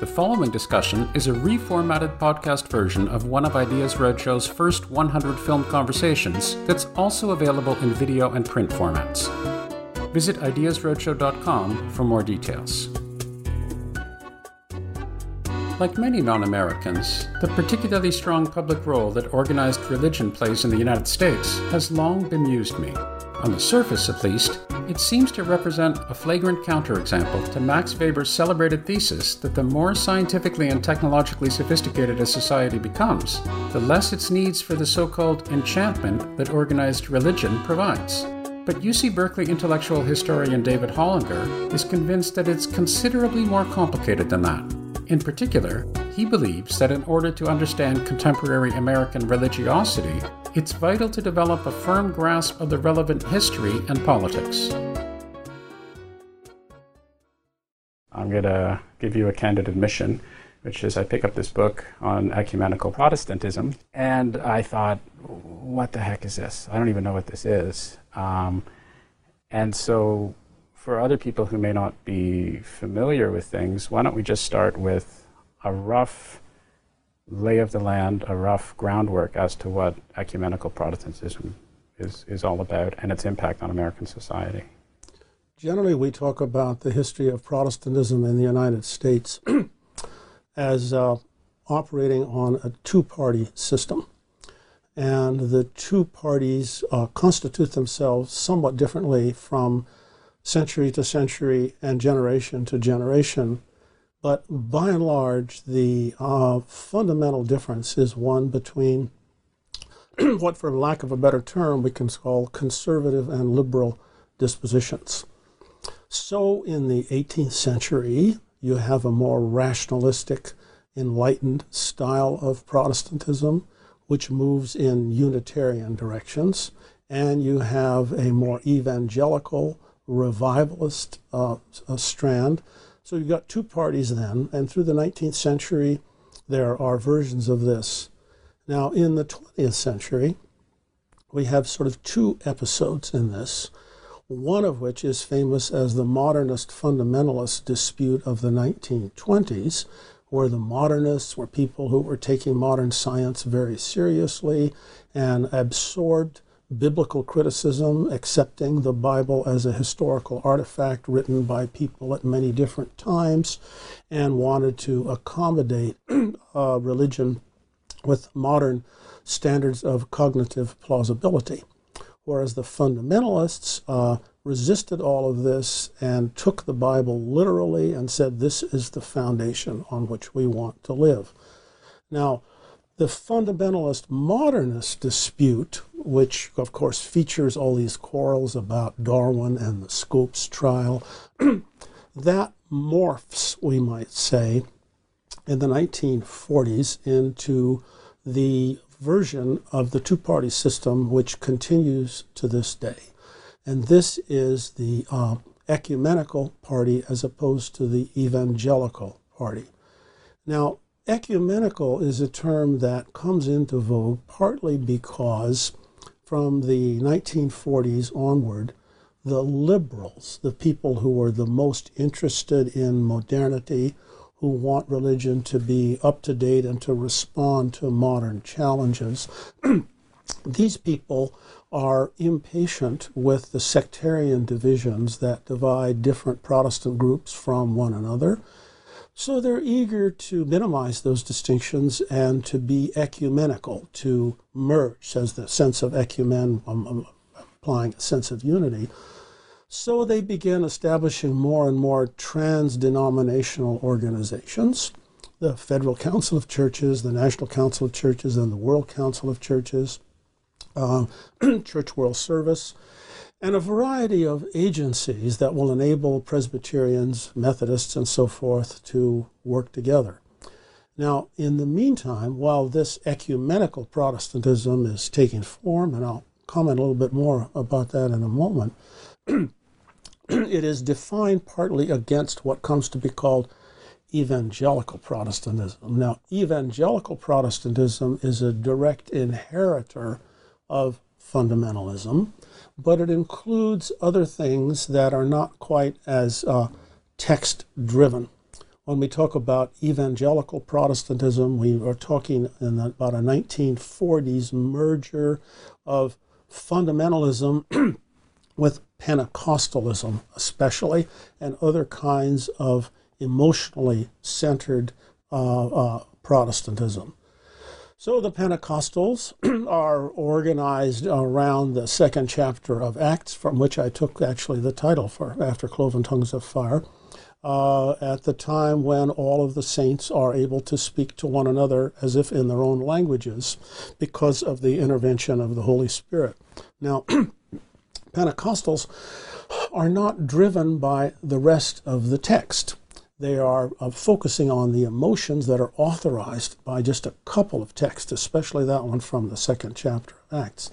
The following discussion is a reformatted podcast version of one of Ideas Roadshow's first 100 film conversations that's also available in video and print formats. Visit ideasroadshow.com for more details. Like many non Americans, the particularly strong public role that organized religion plays in the United States has long bemused me. On the surface, at least, it seems to represent a flagrant counterexample to Max Weber's celebrated thesis that the more scientifically and technologically sophisticated a society becomes, the less its needs for the so called enchantment that organized religion provides. But UC Berkeley intellectual historian David Hollinger is convinced that it's considerably more complicated than that. In particular, he believes that in order to understand contemporary American religiosity, it's vital to develop a firm grasp of the relevant history and politics. I'm going to give you a candid admission, which is I pick up this book on ecumenical Protestantism, and I thought, what the heck is this? I don't even know what this is. Um, and so for other people who may not be familiar with things, why don't we just start with a rough lay of the land, a rough groundwork as to what ecumenical Protestantism is, is all about and its impact on American society? Generally, we talk about the history of Protestantism in the United States as uh, operating on a two party system. And the two parties uh, constitute themselves somewhat differently from century to century and generation to generation. But by and large, the uh, fundamental difference is one between what, for lack of a better term, we can call conservative and liberal dispositions. So, in the 18th century, you have a more rationalistic, enlightened style of Protestantism, which moves in Unitarian directions, and you have a more evangelical, revivalist uh, strand. So you've got two parties then, and through the 19th century, there are versions of this. Now, in the 20th century, we have sort of two episodes in this, one of which is famous as the modernist fundamentalist dispute of the 1920s, where the modernists were people who were taking modern science very seriously and absorbed biblical criticism, accepting the Bible as a historical artifact written by people at many different times, and wanted to accommodate uh, religion with modern standards of cognitive plausibility. Whereas the fundamentalists uh, resisted all of this and took the Bible literally and said, This is the foundation on which we want to live. Now, the fundamentalist modernist dispute, which of course features all these quarrels about Darwin and the Scopes trial, that morphs, we might say, in the 1940s into the version of the two party system which continues to this day. And this is the uh, ecumenical party as opposed to the evangelical party. Now, Ecumenical is a term that comes into vogue partly because from the 1940s onward, the liberals, the people who are the most interested in modernity, who want religion to be up to date and to respond to modern challenges, these people are impatient with the sectarian divisions that divide different Protestant groups from one another so they're eager to minimize those distinctions and to be ecumenical, to merge, as the sense of ecumen, um, um, applying a sense of unity. So they begin establishing more and more trans denominational organizations the Federal Council of Churches, the National Council of Churches, and the World Council of Churches, uh, Church World Service and a variety of agencies that will enable Presbyterians, Methodists, and so forth to work together. Now, in the meantime, while this ecumenical Protestantism is taking form, and I'll comment a little bit more about that in a moment, it is defined partly against what comes to be called evangelical Protestantism. Now, evangelical Protestantism is a direct inheritor of fundamentalism, but it includes other things that are not quite as uh, text driven. When we talk about evangelical Protestantism, we are talking in about a 1940s merger of fundamentalism with Pentecostalism, especially, and other kinds of emotionally centered uh, uh, Protestantism. So the Pentecostals are organized around the second chapter of Acts, from which I took actually the title for after Cloven Tongues of Fire. Uh, at the time when all of the saints are able to speak to one another as if in their own languages because of the intervention of the Holy Spirit. Now, Pentecostals are not driven by the rest of the text. They are uh, focusing on the emotions that are authorized by just a couple of texts, especially that one from the second chapter of Acts.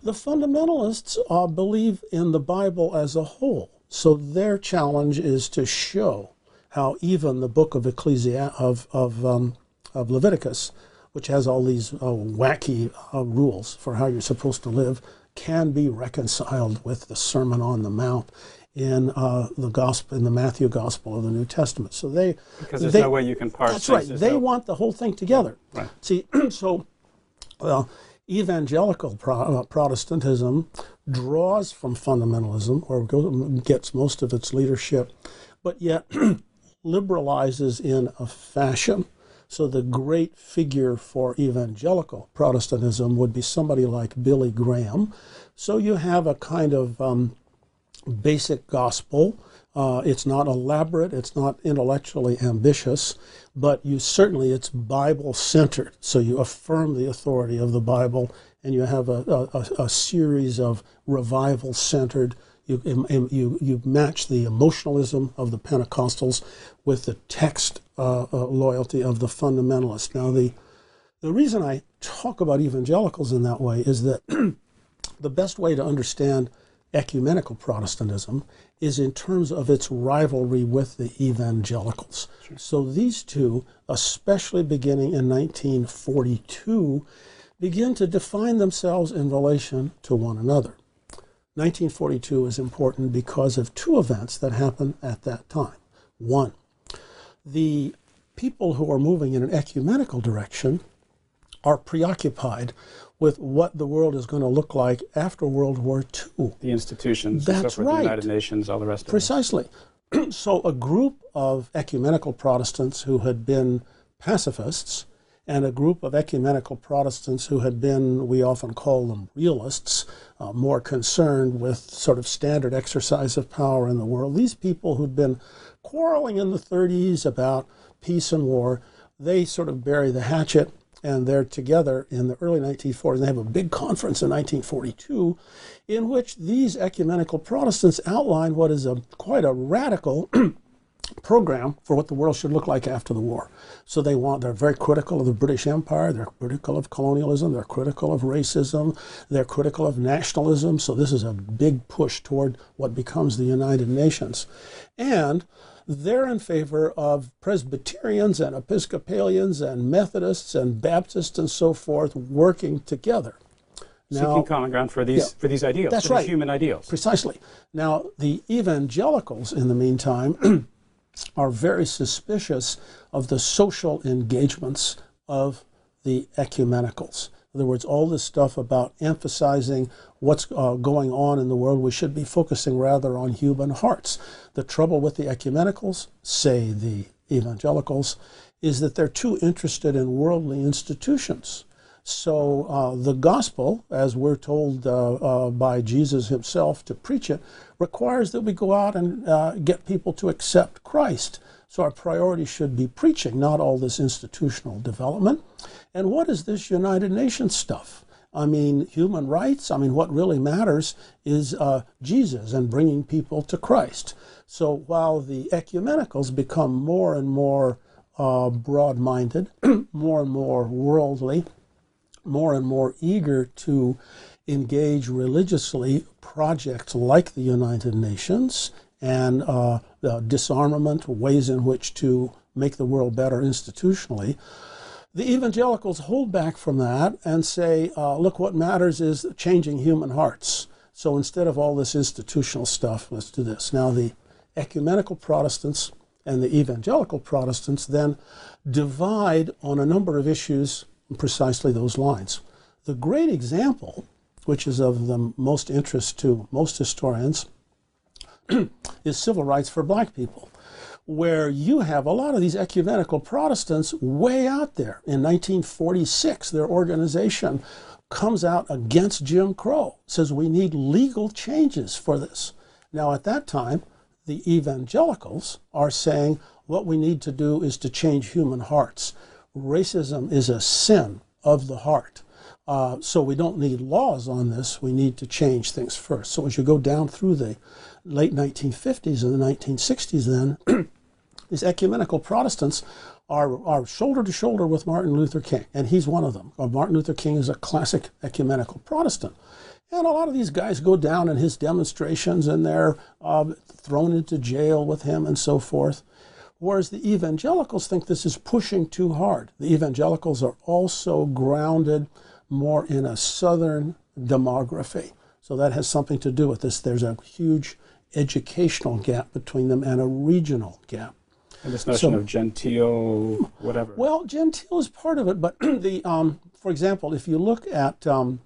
The fundamentalists uh, believe in the Bible as a whole, so their challenge is to show how even the book of Ecclesi- of of, um, of Leviticus, which has all these uh, wacky uh, rules for how you're supposed to live, can be reconciled with the Sermon on the Mount in uh, the gospel in the Matthew Gospel of the New Testament. So they because there's they, no way you can parse. That's right. They no... want the whole thing together. Right. See, so well, evangelical Pro- uh, Protestantism draws from fundamentalism, or goes, gets most of its leadership, but yet liberalizes in a fashion. So the great figure for evangelical Protestantism would be somebody like Billy Graham. So you have a kind of um, basic gospel. Uh, it's not elaborate, it's not intellectually ambitious, but you certainly it's Bible centered. So you affirm the authority of the Bible, and you have a, a, a series of revival centered. You, you, you match the emotionalism of the Pentecostals with the text uh, uh, loyalty of the fundamentalists. Now, the, the reason I talk about evangelicals in that way is that the best way to understand ecumenical Protestantism is in terms of its rivalry with the evangelicals. Sure. So these two, especially beginning in 1942, begin to define themselves in relation to one another. 1942 is important because of two events that happen at that time. One, the people who are moving in an ecumenical direction are preoccupied with what the world is going to look like after World War II. The institutions, That's so right. the United Nations, all the rest of Precisely. so a group of ecumenical Protestants who had been pacifists and a group of ecumenical Protestants who had been, we often call them realists, uh, more concerned with sort of standard exercise of power in the world. These people who'd been quarreling in the 30s about peace and war, they sort of bury the hatchet and they're together in the early 1940s. They have a big conference in 1942 in which these ecumenical Protestants outline what is a quite a radical program for what the world should look like after the war. So they want they're very critical of the British Empire, they're critical of colonialism, they're critical of racism, they're critical of nationalism. So this is a big push toward what becomes the United Nations. And they're in favor of Presbyterians and Episcopalians and Methodists and Baptists and so forth working together. Now, Seeking common ground for these yeah, for these ideals, that's for right. these human ideals. Precisely. Now, the evangelicals, in the meantime, are very suspicious of the social engagements of the ecumenicals. In other words, all this stuff about emphasizing what's uh, going on in the world, we should be focusing rather on human hearts. The trouble with the ecumenicals, say the evangelicals, is that they're too interested in worldly institutions. So uh, the gospel, as we're told uh, uh, by Jesus himself to preach it, requires that we go out and uh, get people to accept Christ. So our priority should be preaching, not all this institutional development. And what is this United Nations stuff? I mean, human rights. I mean, what really matters is uh, Jesus and bringing people to Christ. So while the ecumenicals become more and more uh, broad minded, more and more worldly, more and more eager to engage religiously projects like the United Nations and uh, disarmament, ways in which to make the world better institutionally. The evangelicals hold back from that and say, uh, look, what matters is changing human hearts. So instead of all this institutional stuff, let's do this. Now, the ecumenical Protestants and the evangelical Protestants then divide on a number of issues precisely those lines. The great example, which is of the most interest to most historians, is civil rights for black people, where you have a lot of these ecumenical Protestants way out there. In 1946, their organization comes out against Jim Crow, says we need legal changes for this. Now, at that time, the evangelicals are saying what we need to do is to change human hearts. Racism is a sin of the heart. Uh, so we don't need laws on this. We need to change things first. So as you go down through the late 1950s and the 1960s, then these ecumenical Protestants are, are shoulder to shoulder with Martin Luther King, and he's one of them. Uh, Martin Luther King is a classic ecumenical Protestant. And a lot of these guys go down in his demonstrations and they're uh, thrown into jail with him and so forth. Whereas the evangelicals think this is pushing too hard. The evangelicals are also grounded more in a southern demography. So that has something to do with this. There's a huge educational gap between them and a regional gap. And this notion so, of genteel, whatever. Well, genteel is part of it, but the, um, for example, if you look at um,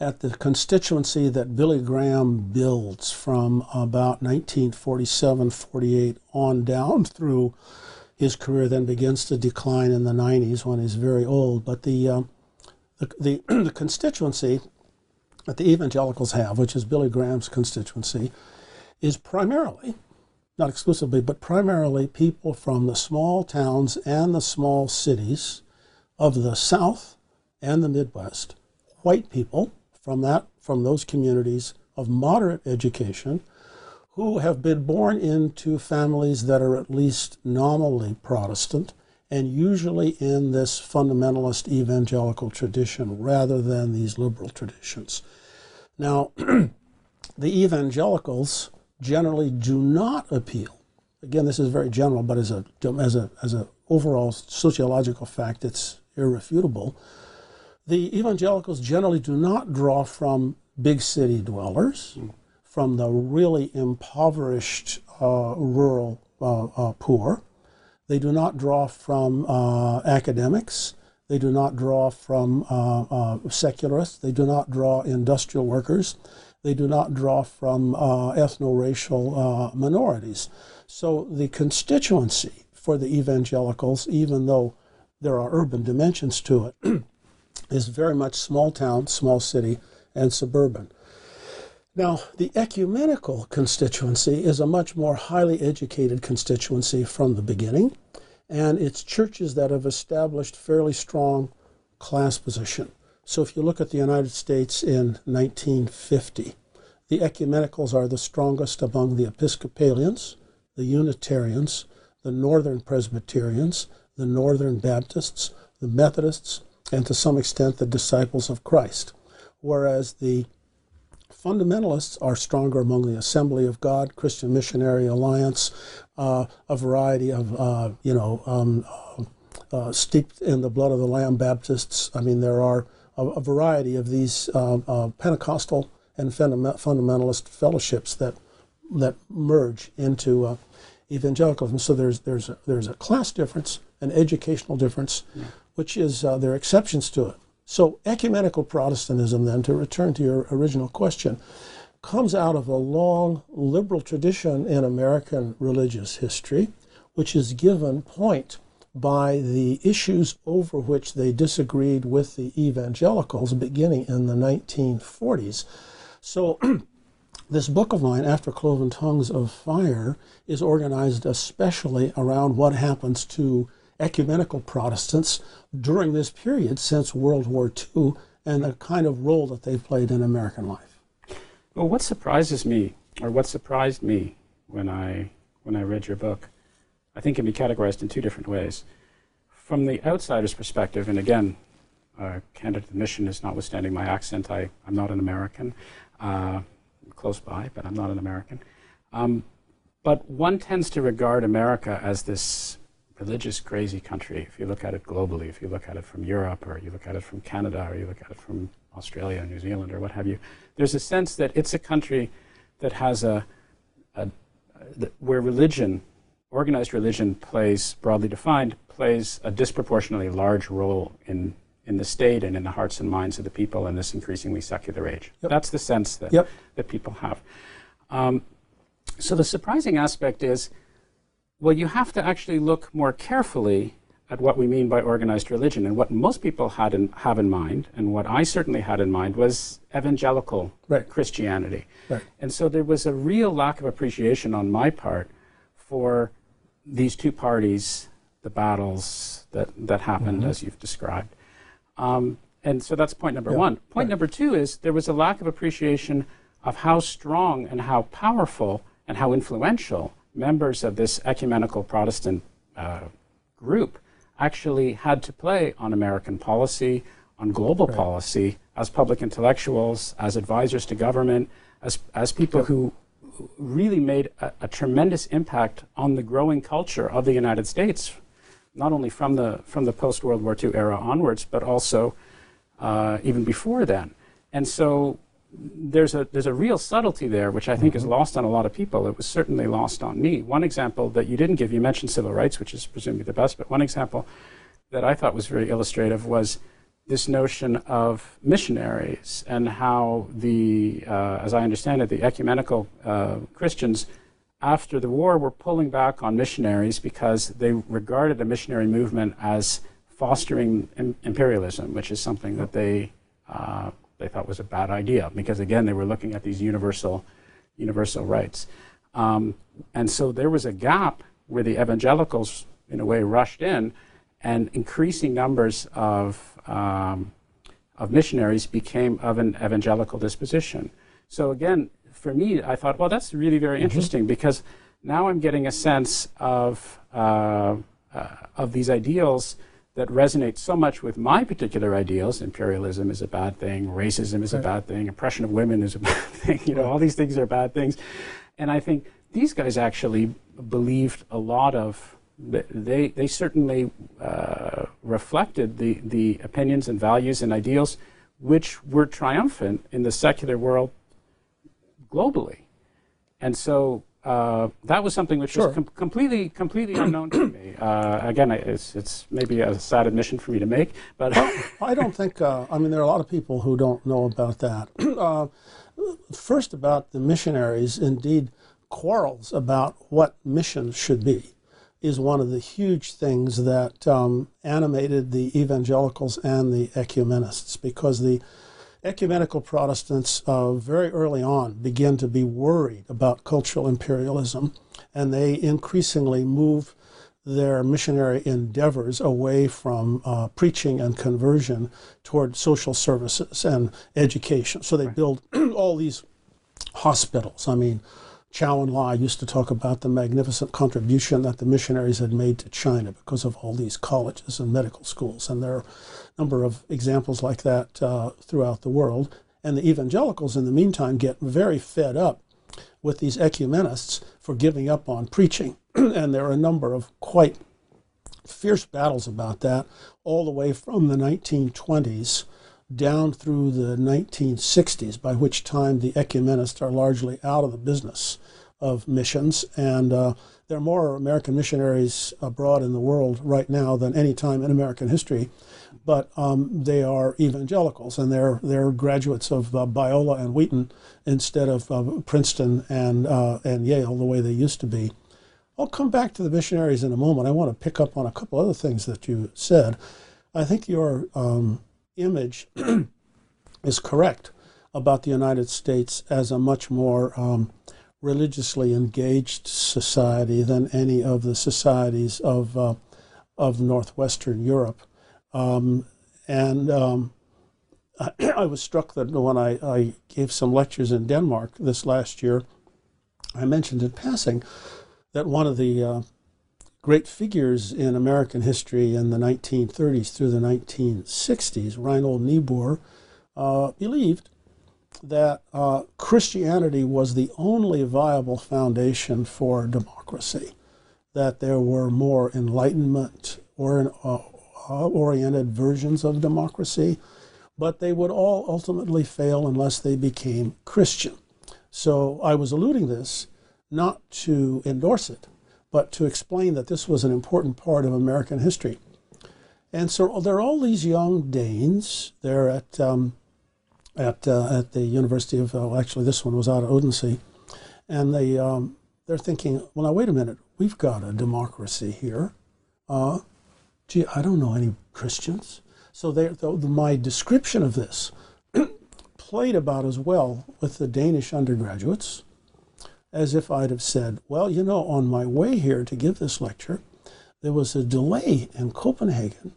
at the constituency that Billy Graham builds from about 1947, 48 on down through his career, then begins to decline in the 90s when he's very old. But the uh, the, the, the constituency that the evangelicals have, which is Billy Graham's constituency, is primarily not exclusively, but primarily people from the small towns and the small cities of the South and the Midwest, white people from that from those communities of moderate education who have been born into families that are at least nominally Protestant and usually in this fundamentalist evangelical tradition rather than these liberal traditions. Now, the evangelicals generally do not appeal. Again, this is very general, but as a as a as an overall sociological fact, it's irrefutable. The evangelicals generally do not draw from big city dwellers, from the really impoverished uh, rural uh, uh, poor. They do not draw from uh, academics. They do not draw from uh, uh, secularists. They do not draw industrial workers. They do not draw from uh, ethno-racial uh, minorities. So the constituency for the evangelicals, even though there are urban dimensions to it, is very much small town, small city, and suburban. Now, the ecumenical constituency is a much more highly educated constituency from the beginning, and it's churches that have established fairly strong class position. So if you look at the United States in 1950, the ecumenicals are the strongest among the Episcopalians, the Unitarians, the Northern Presbyterians, the Northern Baptists, the Methodists, and to some extent the disciples of Christ. Whereas the fundamentalists are stronger among the Assembly of God, Christian Missionary Alliance, uh, a variety of, uh, you know, um, uh, steeped in the blood of the Lamb Baptists. I mean, there are a, a variety of these uh, uh, Pentecostal and fundamentalist fellowships that that merge into uh, evangelicalism. So there's there's a, there's a class difference, an educational difference, yeah. which is uh, there are exceptions to it. So ecumenical Protestantism, then, to return to your original question, comes out of a long liberal tradition in American religious history, which is given point by the issues over which they disagreed with the evangelicals beginning in the 1940s. So, this book of mine, After Cloven Tongues of Fire, is organized especially around what happens to ecumenical Protestants during this period since World War II and the kind of role that they've played in American life. Well, what surprises me, or what surprised me when I when I read your book, I think, can be categorized in two different ways. From the outsider's perspective, and again, uh, candidate mission is notwithstanding my accent, I, I'm not an American, uh, close by, but I'm not an American. Um, but one tends to regard America as this religious, crazy country. If you look at it globally, if you look at it from Europe, or you look at it from Canada, or you look at it from Australia, New Zealand, or what have you, there's a sense that it's a country that has a, a, a where religion, organized religion, plays broadly defined, plays a disproportionately large role in in the state and in the hearts and minds of the people in this increasingly secular age. Yep. That's the sense that yep. that people have. Um, so the surprising aspect is well, you have to actually look more carefully at what we mean by organized religion. And what most people had in, have in mind, and what I certainly had in mind, was evangelical right. Christianity. Right. And so there was a real lack of appreciation on my part for these two parties, the battles that, that happened, mm-hmm. as you've described. Um, and so that's point number yeah. one. Point right. number two is there was a lack of appreciation of how strong and how powerful and how influential members of this ecumenical Protestant uh, group actually had to play on American policy, on global right. policy, as public intellectuals, as advisors to government, as, as people who really made a, a, tremendous impact on the growing culture of the United States, not only from the, from the post World War II era onwards, but also uh, even before then. And so there's a there's a real subtlety there, which I think mm-hmm. is lost on a lot of people. It was certainly lost on me. One example that you didn't give, you mentioned civil rights, which is presumably the best, but one example that I thought was very illustrative was this notion of missionaries and how the, uh, as I understand it, the ecumenical uh, Christians after the war were pulling back on missionaries because they regarded the missionary movement as fostering Im- imperialism, which is something that they uh, they thought was a bad idea because again they were looking at these universal universal rights. Um, and so there was a gap where the evangelicals in a way rushed in and increasing numbers of um, of missionaries became of an evangelical disposition so again for me i thought well that's really very mm-hmm. interesting because now i'm getting a sense of uh, uh, of these ideals that resonate so much with my particular ideals. Imperialism is a bad thing, racism is right. a bad thing, oppression of women is a bad thing. You know, all these things are bad things. And I think these guys actually believed a lot of. They they certainly uh, reflected the the opinions and values and ideals which were triumphant in the secular world globally. And so uh, that was something which sure. was com- completely completely unknown to me. Uh, again, it's it's maybe a sad admission for me to make, but I don't think. Uh, I mean, there are a lot of people who don't know about that. Uh, first, about the missionaries, indeed, quarrels about what missions should be is one of the huge things that um, animated the evangelicals and the ecumenists because the ecumenical Protestants uh, very early on begin to be worried about cultural imperialism, and they increasingly move their missionary endeavors away from uh, preaching and conversion toward social services and education. So they build all these hospitals. I mean, Chou Enlai used to talk about the magnificent contribution that the missionaries had made to China because of all these colleges and medical schools. And there are a number of examples like that uh, throughout the world. And the evangelicals, in the meantime, get very fed up with these ecumenists for giving up on preaching. and there are a number of quite fierce battles about that, all the way from the 1920s down through the 1960s, by which time the ecumenists are largely out of the business of missions. And uh, there are more American missionaries abroad in the world right now than any time in American history. But um, they are evangelicals, and they're they're graduates of uh, Biola and Wheaton instead of uh, Princeton and uh, and Yale, the way they used to be. I'll come back to the missionaries in a moment. I want to pick up on a couple other things that you said. I think your um, image is correct about the United States as a much more um, religiously engaged society than any of the societies of uh, of northwestern Europe, um, and um, I, I, was struck that when I, I, gave some lectures in Denmark this last year, I mentioned in passing that one of the uh, great figures in American history in the 1930s through the 1960s, Reinhold Niebuhr, uh, believed that uh, Christianity was the only viable foundation for democracy, that there were more enlightenment or uh, uh, oriented versions of democracy, but they would all ultimately fail unless they became Christian. So I was alluding this not to endorse it, but to explain that this was an important part of American history. And so there are all these young Danes. They're at um, at uh, at the University of well, actually this one was out of Odense, and they um, they're thinking, well, now wait a minute, we've got a democracy here. Uh, gee, I don't know any Christians, so they the, my description of this played about as well with the Danish undergraduates as if I'd have said, well, you know, on my way here to give this lecture, there was a delay in Copenhagen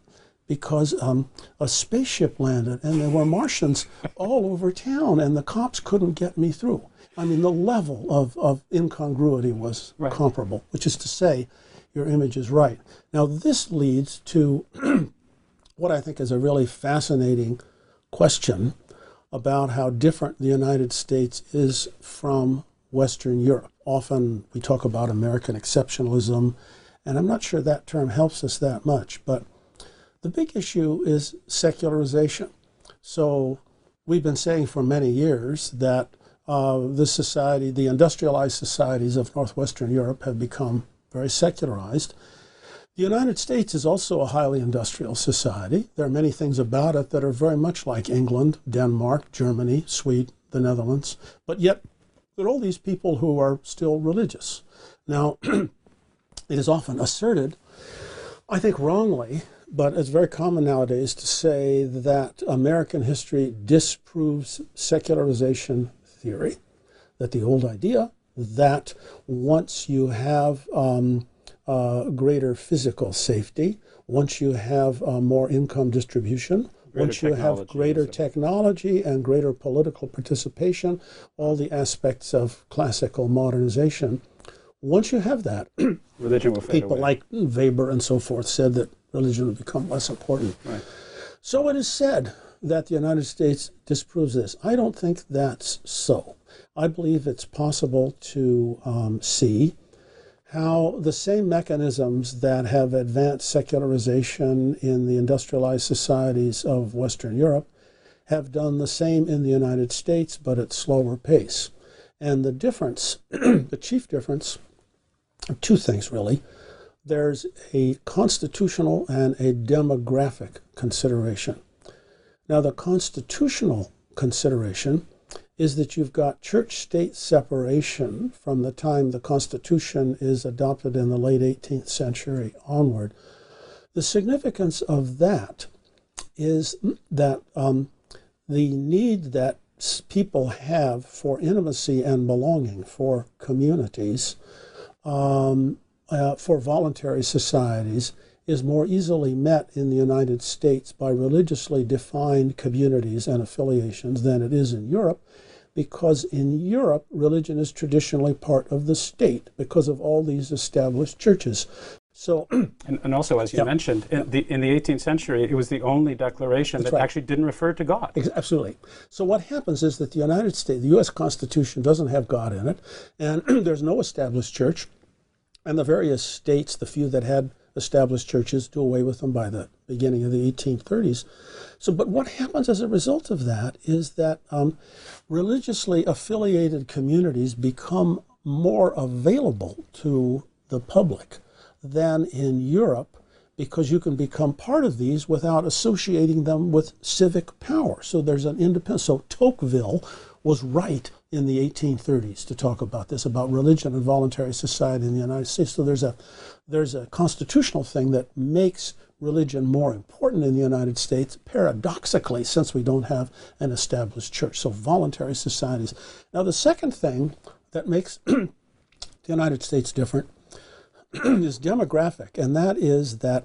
because um, a spaceship landed and there were Martians all over town and the cops couldn't get me through. I mean, the level of, of incongruity was right. comparable, which is to say, your image is right. Now, this leads to what I think is a really fascinating question about how different the United States is from Western Europe. Often we talk about American exceptionalism, and I'm not sure that term helps us that much, but the big issue is secularization. So we've been saying for many years that uh, the society, the industrialized societies of Northwestern Europe have become very secularized. The United States is also a highly industrial society. There are many things about it that are very much like England, Denmark, Germany, Sweden, the Netherlands, but yet there are all these people who are still religious. Now, it is often asserted, I think wrongly, but it's very common nowadays to say that American history disproves secularization theory, that the old idea that once you have um, uh, greater physical safety, once you have uh, more income distribution, once you have greater technology and greater political participation, all the aspects of classical modernization, once you have that, religion will people away. like Weber and so forth said that religion will become less important. Right. So it is said that the United States disproves this. I don't think that's so. I believe it's possible to um, see how the same mechanisms that have advanced secularization in the industrialized societies of Western Europe have done the same in the United States, but at slower pace. And the difference, the chief difference, two things really. There's a constitutional and a demographic consideration. Now, the constitutional consideration is that you've got church state separation from the time the Constitution is adopted in the late 18th century onward. The significance of that is that um, the need that people have for intimacy and belonging, for communities, um, uh, for voluntary societies, is more easily met in the United States by religiously defined communities and affiliations than it is in Europe, because in Europe, religion is traditionally part of the state because of all these established churches. So, and, and also, as you mentioned, in, the, in the 18th century, it was the only declaration That's that right. actually didn't refer to God. Absolutely. So, what happens is that the United States, the U.S. Constitution doesn't have God in it, and there's no established church. And the various states, the few that had established churches, do away with them by the beginning of the 1830s. So, but what happens as a result of that is that um, religiously affiliated communities become more available to the public than in Europe because you can become part of these without associating them with civic power. So there's an independent. So Tocqueville was right in the 1830s to talk about this, about religion and voluntary society in the United States. So there's a there's a constitutional thing that makes religion more important in the United States, paradoxically, since we don't have an established church. So voluntary societies. Now the second thing that makes the United States different is demographic, and that is that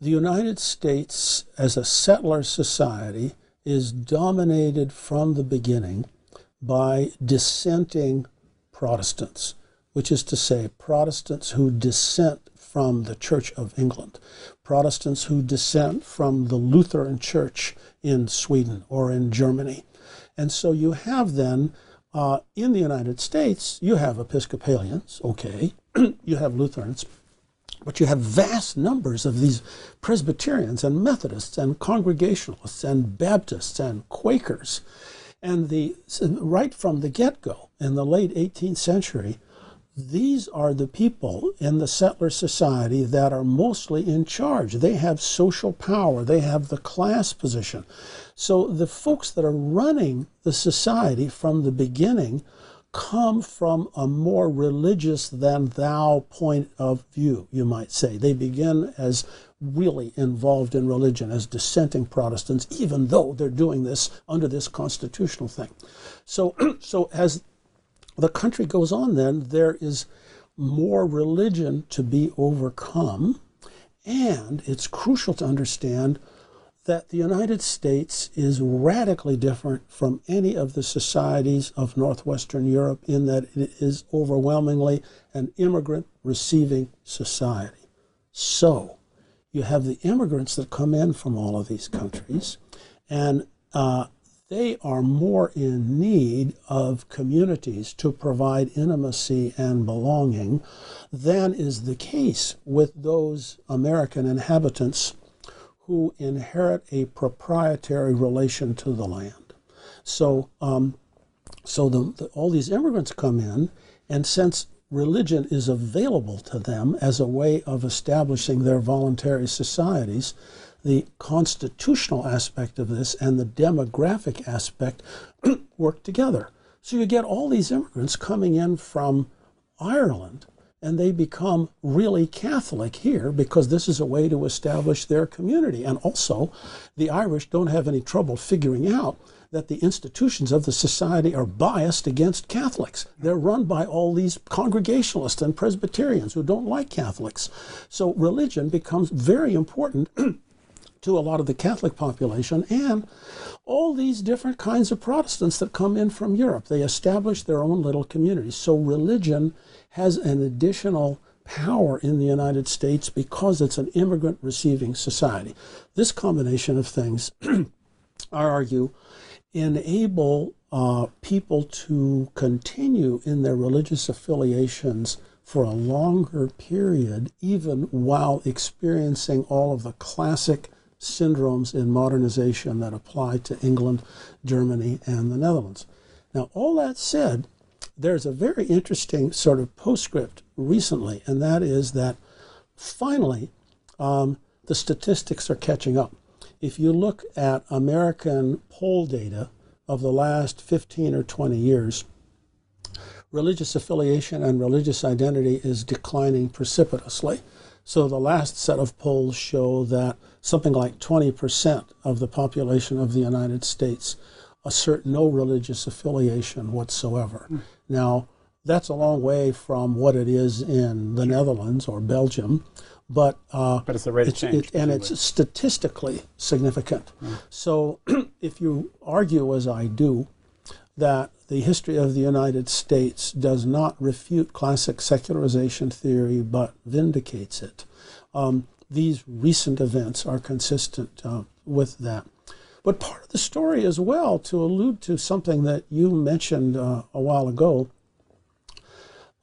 the United States as a settler society is dominated from the beginning by dissenting Protestants, which is to say, Protestants who dissent from the Church of England, Protestants who dissent from the Lutheran Church in Sweden or in Germany. And so you have then uh, in the United States, you have Episcopalians, okay, you have Lutherans, but you have vast numbers of these Presbyterians and Methodists and Congregationalists and Baptists and Quakers. And the, right from the get go in the late 18th century, these are the people in the settler society that are mostly in charge. They have social power, they have the class position. So the folks that are running the society from the beginning come from a more religious than thou point of view, you might say. They begin as really involved in religion, as dissenting Protestants, even though they're doing this under this constitutional thing. So, so as the country goes on, then there is more religion to be overcome, and it's crucial to understand that the United States is radically different from any of the societies of Northwestern Europe in that it is overwhelmingly an immigrant receiving society. So, you have the immigrants that come in from all of these countries, and uh, they are more in need of communities to provide intimacy and belonging than is the case with those American inhabitants who inherit a proprietary relation to the land. So, um, so the, the, all these immigrants come in, and since religion is available to them as a way of establishing their voluntary societies, the constitutional aspect of this and the demographic aspect work together. So you get all these immigrants coming in from Ireland and they become really Catholic here because this is a way to establish their community. And also, the Irish don't have any trouble figuring out that the institutions of the society are biased against Catholics. They're run by all these Congregationalists and Presbyterians who don't like Catholics. So religion becomes very important to a lot of the Catholic population and all these different kinds of Protestants that come in from Europe. They establish their own little communities. So religion has an additional power in the United States because it's an immigrant receiving society. This combination of things, I argue, enable uh, people to continue in their religious affiliations for a longer period, even while experiencing all of the classic syndromes in modernization that apply to England, Germany, and the Netherlands. Now, all that said, there's a very interesting sort of postscript recently, and that is that finally um, the statistics are catching up. If you look at American poll data of the last 15 or 20 years, religious affiliation and religious identity is declining precipitously. So the last set of polls show that something like 20% of the population of the United States assert no religious affiliation whatsoever. Mm. Now, that's a long way from what it is in the Netherlands or Belgium, but uh, but it's the rate of change, it, and it's statistically significant. Mm. So, if you argue, as I do, that the history of the United States does not refute classic secularization theory but vindicates it, um, these recent events are consistent uh, with that. But part of the story as well, to allude to something that you mentioned uh, a while ago,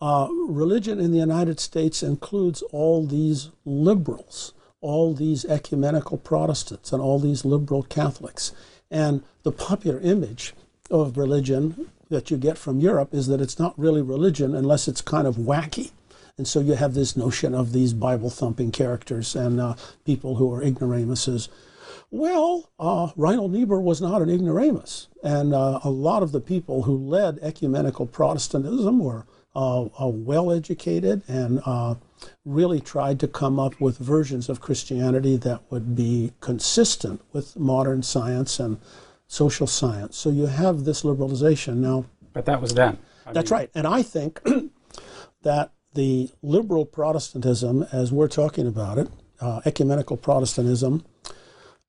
uh, religion in the United States includes all these liberals, all these ecumenical Protestants, and all these liberal Catholics. And the popular image of religion that you get from Europe is that it's not really religion unless it's kind of wacky. And so you have this notion of these Bible thumping characters and uh, people who are ignoramuses well, uh, Reinhold Niebuhr was not an ignoramus, and uh, a lot of the people who led ecumenical Protestantism were uh, uh well educated and uh, really tried to come up with versions of Christianity that would be consistent with modern science and social science. So you have this liberalization now. But that was then. I that's mean... right, and I think that the liberal Protestantism, as we're talking about it, uh, ecumenical Protestantism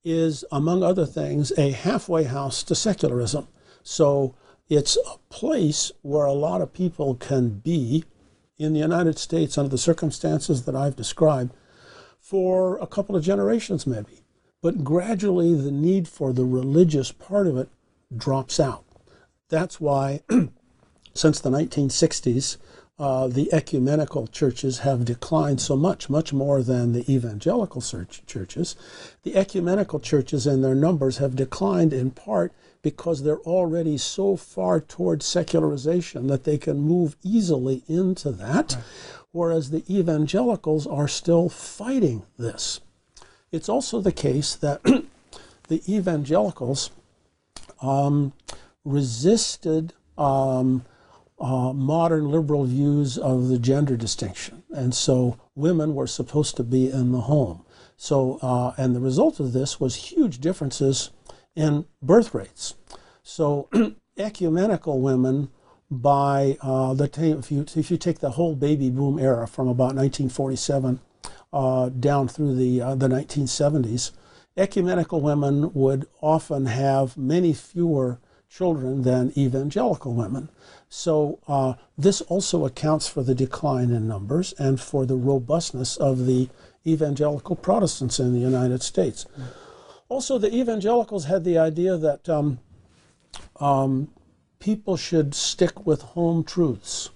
is, among other things, a halfway house to secularism. So it's a place where a lot of people can be in the United States under the circumstances that I've described for a couple of generations, maybe. But gradually, the need for the religious part of it drops out. That's why, since the 1960s, uh, the ecumenical churches have declined so much, much more than the evangelical churches. The ecumenical churches and their numbers have declined in part because they're already so far towards secularization that they can move easily into that, right. whereas the evangelicals are still fighting this. It's also the case that the evangelicals um, resisted. Um, uh, modern liberal views of the gender distinction. And so women were supposed to be in the home. So, uh, and the result of this was huge differences in birth rates. So, ecumenical women, by uh, the time, if you, if you take the whole baby boom era from about 1947 uh, down through the, uh, the 1970s, ecumenical women would often have many fewer children than evangelical women. So uh, this also accounts for the decline in numbers and for the robustness of the evangelical Protestants in the United States. Also, the evangelicals had the idea that um, um, people should stick with home truths.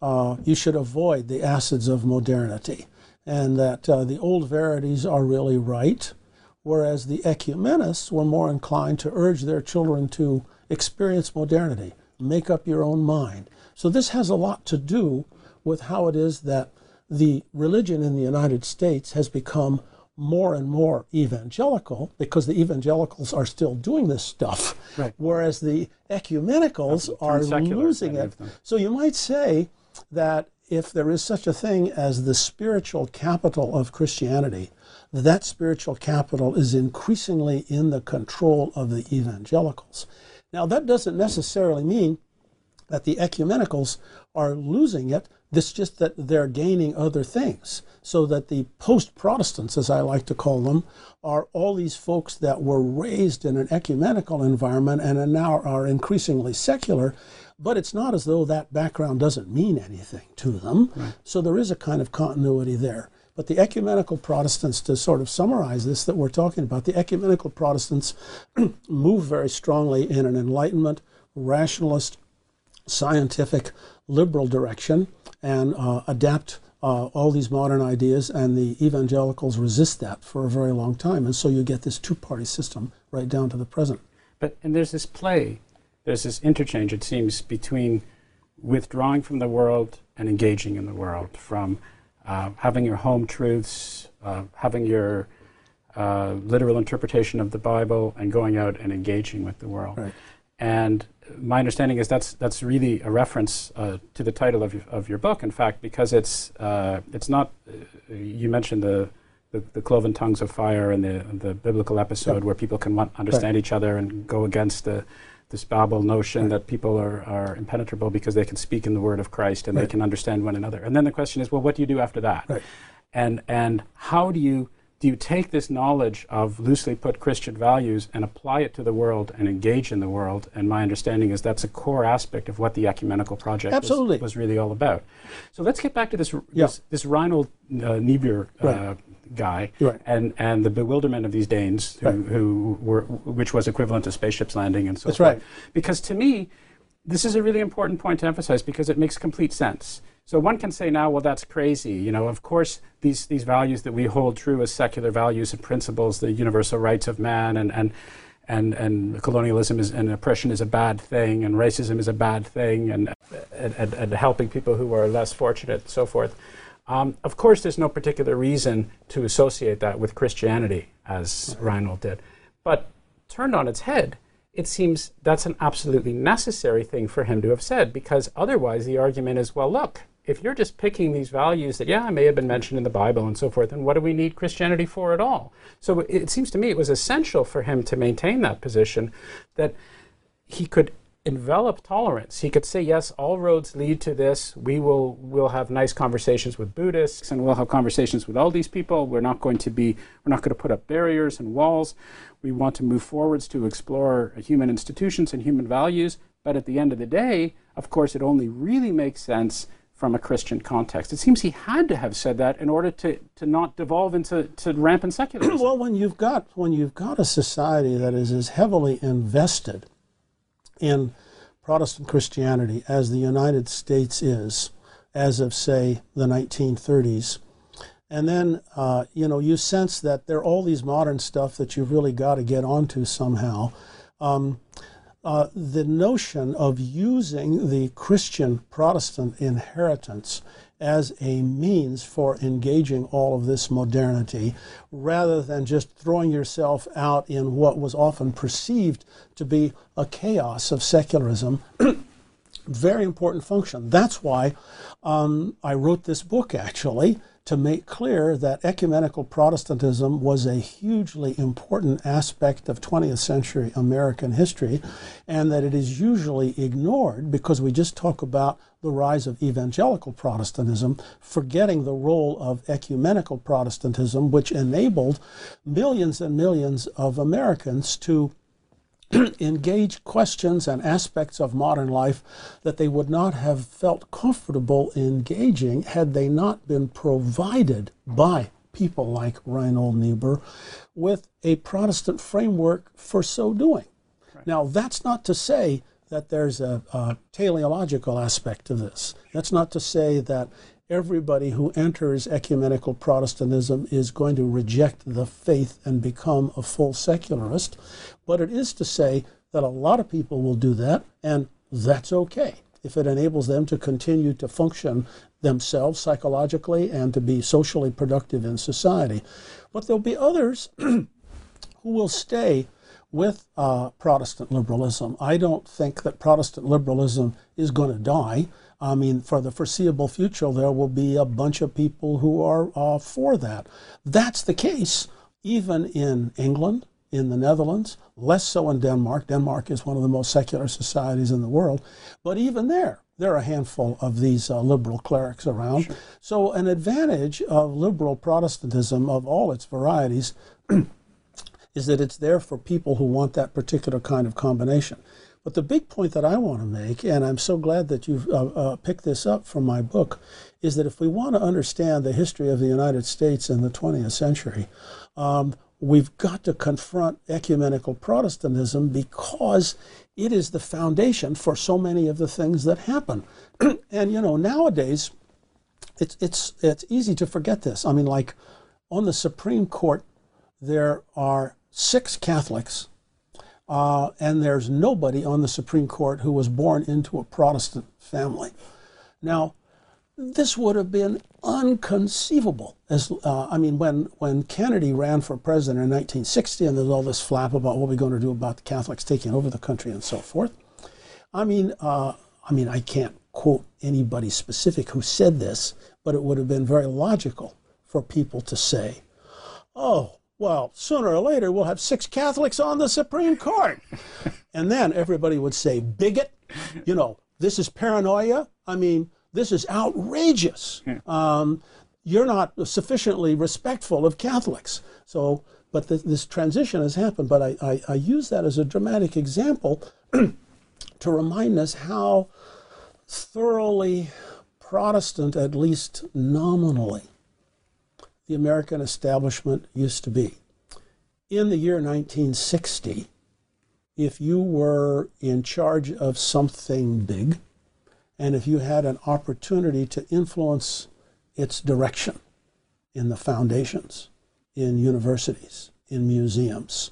Uh, you should avoid the acids of modernity, and that uh, the old verities are really right, whereas the ecumenists were more inclined to urge their children to experience modernity make up your own mind. So this has a lot to do with how it is that the religion in the United States has become more and more evangelical because the evangelicals are still doing this stuff, right. whereas the ecumenicals are losing it. So you might say that if there is such a thing as the spiritual capital of Christianity, that spiritual capital is increasingly in the control of the evangelicals. Now, that doesn't necessarily mean that the ecumenicals are losing it. It's just that they're gaining other things. So that the post Protestants, as I like to call them, are all these folks that were raised in an ecumenical environment and now are increasingly secular. But it's not as though that background doesn't mean anything to them. Right. So there is a kind of continuity there. But the ecumenical Protestants, to sort of summarize this that we're talking about, the ecumenical Protestants move very strongly in an Enlightenment, rationalist, scientific, liberal direction and uh, adapt uh, all these modern ideas, and the evangelicals resist that for a very long time. And so you get this two party system right down to the present. But, and there's this play, there's this interchange, it seems, between withdrawing from the world and engaging in the world, from uh, having your home truths, uh, having your uh, literal interpretation of the Bible, and going out and engaging with the world. Right. And my understanding is that's that's really a reference uh, to the title of your, of your book. In fact, because it's uh, it's not. you mentioned the, the, the cloven tongues of fire and the the biblical episode yep. where people can understand right. each other and go against the this Babel notion that people are, are impenetrable because they can speak in the word of Christ and right. they can understand one another. And then the question is, well, what do you do after that? Right. And and how do you do you take this knowledge of loosely put Christian values and apply it to the world and engage in the world? And my understanding is that's a core aspect of what the ecumenical project Absolutely. Was, was really all about. So let's get back to this yeah. this, this Reinhold uh, Niebuhr uh, guy right. and, and the bewilderment of these Danes who, right. who were which was equivalent to spaceships landing and so That's forth. Right. Because to me, this is a really important point to emphasize because it makes complete sense. So one can say now, well, that's crazy. You know, of course, these, these values that we hold true as secular values and principles, the universal rights of man and, and, and, and colonialism is, and oppression is a bad thing and racism is a bad thing and, and, and, and helping people who are less fortunate and so forth. Um, of course, there's no particular reason to associate that with Christianity, as Reinhold did. But turned on its head, it seems that's an absolutely necessary thing for him to have said, because otherwise the argument is well, look, if you're just picking these values that, yeah, may have been mentioned in the Bible and so forth, then what do we need Christianity for at all? So it seems to me it was essential for him to maintain that position that he could envelop tolerance. He could say, yes, all roads lead to this. We will we'll have nice conversations with Buddhists and we'll have conversations with all these people. We're not going to be we're not going to put up barriers and walls. We want to move forwards to explore human institutions and human values. But at the end of the day, of course, it only really makes sense from a Christian context. It seems he had to have said that in order to, to not devolve into to rampant secularism. well, when you've got when you've got a society that is as heavily invested in Protestant Christianity as the United States is, as of say the 1930s, and then uh, you know you sense that there are all these modern stuff that you've really got to get onto somehow. Um, uh, the notion of using the Christian Protestant inheritance as a means for engaging all of this modernity rather than just throwing yourself out in what was often perceived to be a chaos of secularism. Very important function. That's why um, I wrote this book actually to make clear that ecumenical Protestantism was a hugely important aspect of 20th century American history, and that it is usually ignored because we just talk about the rise of evangelical Protestantism, forgetting the role of ecumenical Protestantism, which enabled millions and millions of Americans to engage questions and aspects of modern life that they would not have felt comfortable engaging had they not been provided by people like Reinhold Niebuhr with a Protestant framework for so doing. Right. Now, that's not to say that there's a, a teleological aspect to this. That's not to say that everybody who enters ecumenical Protestantism is going to reject the faith and become a full secularist. But it is to say that a lot of people will do that, and that's okay if it enables them to continue to function themselves psychologically and to be socially productive in society. But there'll be others who will stay with uh, Protestant liberalism. I don't think that Protestant liberalism is going to die. I mean, for the foreseeable future, there will be a bunch of people who are uh, for that. That's the case even in England, in the Netherlands, less so in Denmark. Denmark is one of the most secular societies in the world. But even there, there are a handful of these uh, liberal clerics around. Sure. So, an advantage of liberal Protestantism of all its varieties is that it's there for people who want that particular kind of combination. But the big point that I want to make, and I'm so glad that you've uh, uh, picked this up from my book, is that if we want to understand the history of the United States in the 20th century, um, we've got to confront ecumenical Protestantism because it is the foundation for so many of the things that happen. and you know, nowadays, it's it's it's easy to forget this. I mean, like on the Supreme Court, there are six Catholics uh, and there's nobody on the Supreme Court who was born into a Protestant family. Now, this would have been unconceivable. As uh, I mean, when when Kennedy ran for president in 1960, and there's all this flap about what we're going to do about the Catholics taking over the country and so forth. I mean, uh, I mean, I can't quote anybody specific who said this, but it would have been very logical for people to say, "Oh, well, sooner or later we'll have six Catholics on the Supreme Court. and then everybody would say, bigot, you know, this is paranoia. I mean, this is outrageous. Um, you're not sufficiently respectful of Catholics. So, but th- this transition has happened. But I, I, I use that as a dramatic example to remind us how thoroughly Protestant, at least nominally, the American establishment used to be. In the year 1960, if you were in charge of something big, and if you had an opportunity to influence its direction in the foundations, in universities, in museums,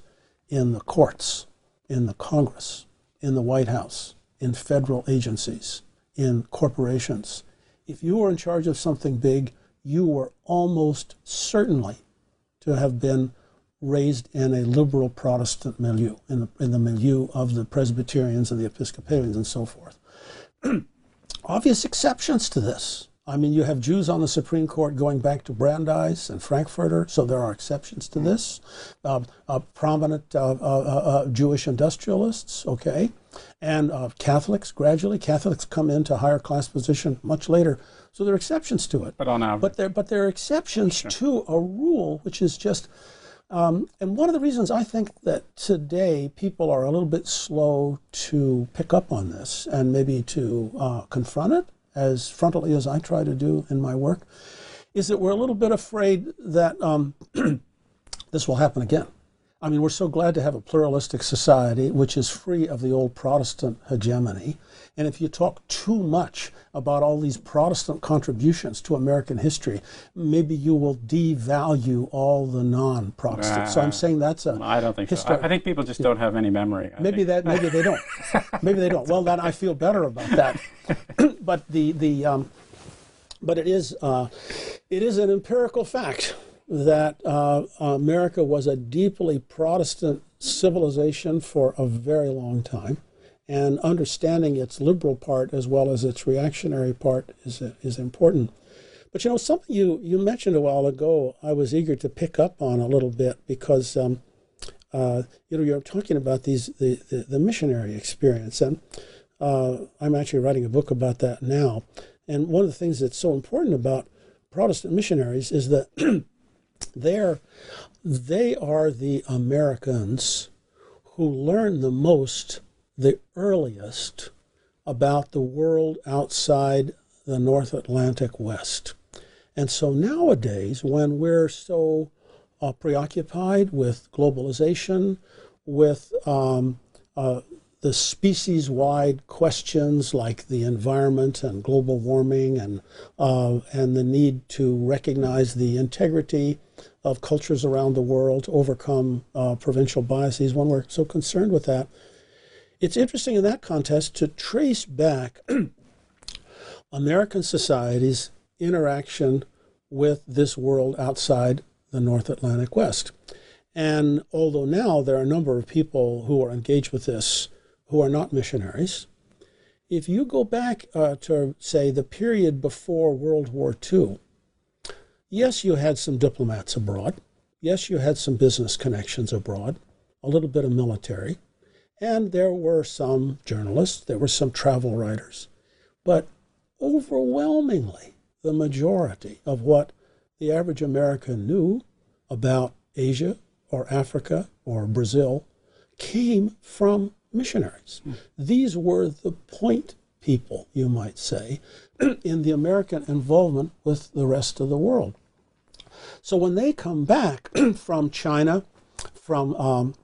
in the courts, in the Congress, in the White House, in federal agencies, in corporations, if you were in charge of something big, you were almost certainly to have been raised in a liberal Protestant milieu, in the, in the milieu of the Presbyterians and the Episcopalians and so forth. Obvious exceptions to this. I mean, you have Jews on the Supreme Court going back to Brandeis and Frankfurter, so there are exceptions to this. Uh, uh, prominent uh, uh, uh Jewish industrialists, okay, and uh, Catholics gradually. Catholics come into higher class position much later, so there are exceptions to it. But on average, but there, but there are exceptions sure. to a rule, which is just. Um, and one of the reasons I think that today people are a little bit slow to pick up on this and maybe to confront it as frontally as I try to do in my work, is that we're a little bit afraid that um, this will happen again. I mean, we're so glad to have a pluralistic society which is free of the old Protestant hegemony. And if you talk too much about all these Protestant contributions to American history, maybe you will devalue all the non-Protestants. so I'm saying that's a. I don't think so. I, I think people just don't have any memory. I maybe think. that. Maybe they don't. maybe they don't. Well, then I feel better about that. but the the. Um, but it is uh, it is an empirical fact that uh, America was a deeply Protestant civilization for a very long time, and understanding its liberal part as well as its reactionary part is is important. But you know, something you, you mentioned a while ago, I was eager to pick up on a little bit because um, uh, you know you're talking about these the, the, the missionary experience, and uh, I'm actually writing a book about that now. And one of the things that's so important about Protestant missionaries is that they're, they are the Americans who learn the most, the earliest, about the world outside the North Atlantic West. And so nowadays, when we're so uh, preoccupied with globalization, with um, uh, the species wide questions like the environment and global warming and, uh, and the need to recognize the integrity of cultures around the world to overcome uh, provincial biases when we're so concerned with that. It's interesting in that context to trace back American society's interaction with this world outside the North Atlantic West. And although now there are a number of people who are engaged with this who are not missionaries, if you go back uh, to, say, the period before World War II, yes, you had some diplomats abroad. Yes, you had some business connections abroad, a little bit of military, and there were some journalists, there were some travel writers. But overwhelmingly, the majority of what the average American knew about Asia or Africa or Brazil came from missionaries. Mm. These were the point people, you might say, in the American involvement with the rest of the world. So when they come back from China, from um,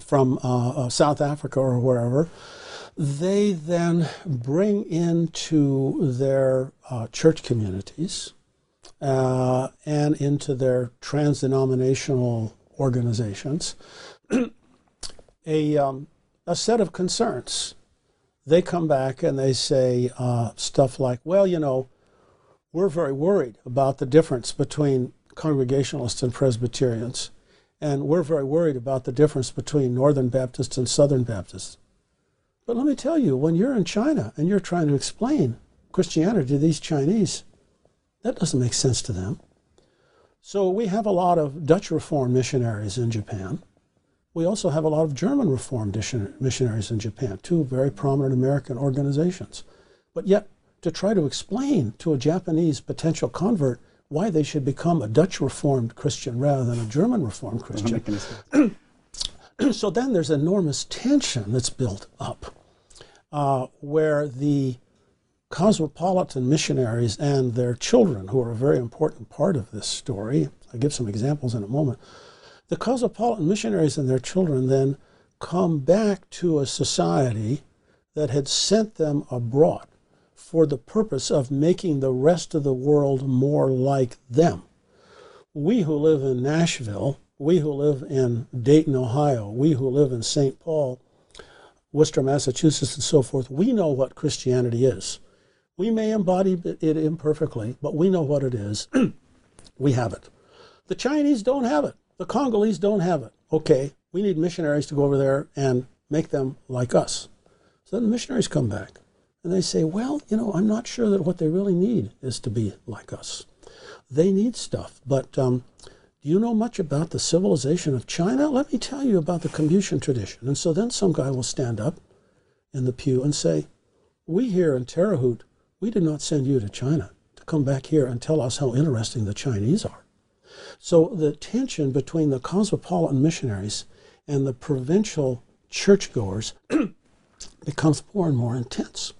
from uh, uh, South Africa or wherever, they then bring into their uh, church communities uh, and into their trans denominational organizations a, um, a set of concerns. They come back and they say uh, stuff like, well, you know, we're very worried about the difference between Congregationalists and Presbyterians, and we're very worried about the difference between Northern Baptists and Southern Baptists. But let me tell you, when you're in China and you're trying to explain Christianity to these Chinese, that doesn't make sense to them. So we have a lot of Dutch Reformed missionaries in Japan. We also have a lot of German Reformed missionaries in Japan, two very prominent American organizations. But yet, to try to explain to a Japanese potential convert why they should become a Dutch Reformed Christian rather than a German Reformed Christian. so then there's enormous tension that's built up uh, where the cosmopolitan missionaries and their children, who are a very important part of this story, I'll give some examples in a moment the cosmopolitan missionaries and their children then come back to a society that had sent them abroad for the purpose of making the rest of the world more like them. We who live in Nashville, we who live in Dayton, Ohio, we who live in St. Paul, Worcester, Massachusetts, and so forth, we know what Christianity is. We may embody it imperfectly, but we know what it is. we have it. The Chinese don't have it. The Congolese don't have it. Okay, we need missionaries to go over there and make them like us. So then the missionaries come back and they say, well, you know, I'm not sure that what they really need is to be like us. They need stuff. But um, do you know much about the civilization of China? Let me tell you about the Confucian tradition. And so then some guy will stand up in the pew and say, we here in Terre Haute, we did not send you to China to come back here and tell us how interesting the Chinese are. So the tension between the cosmopolitan missionaries and the provincial churchgoers becomes more and more intense.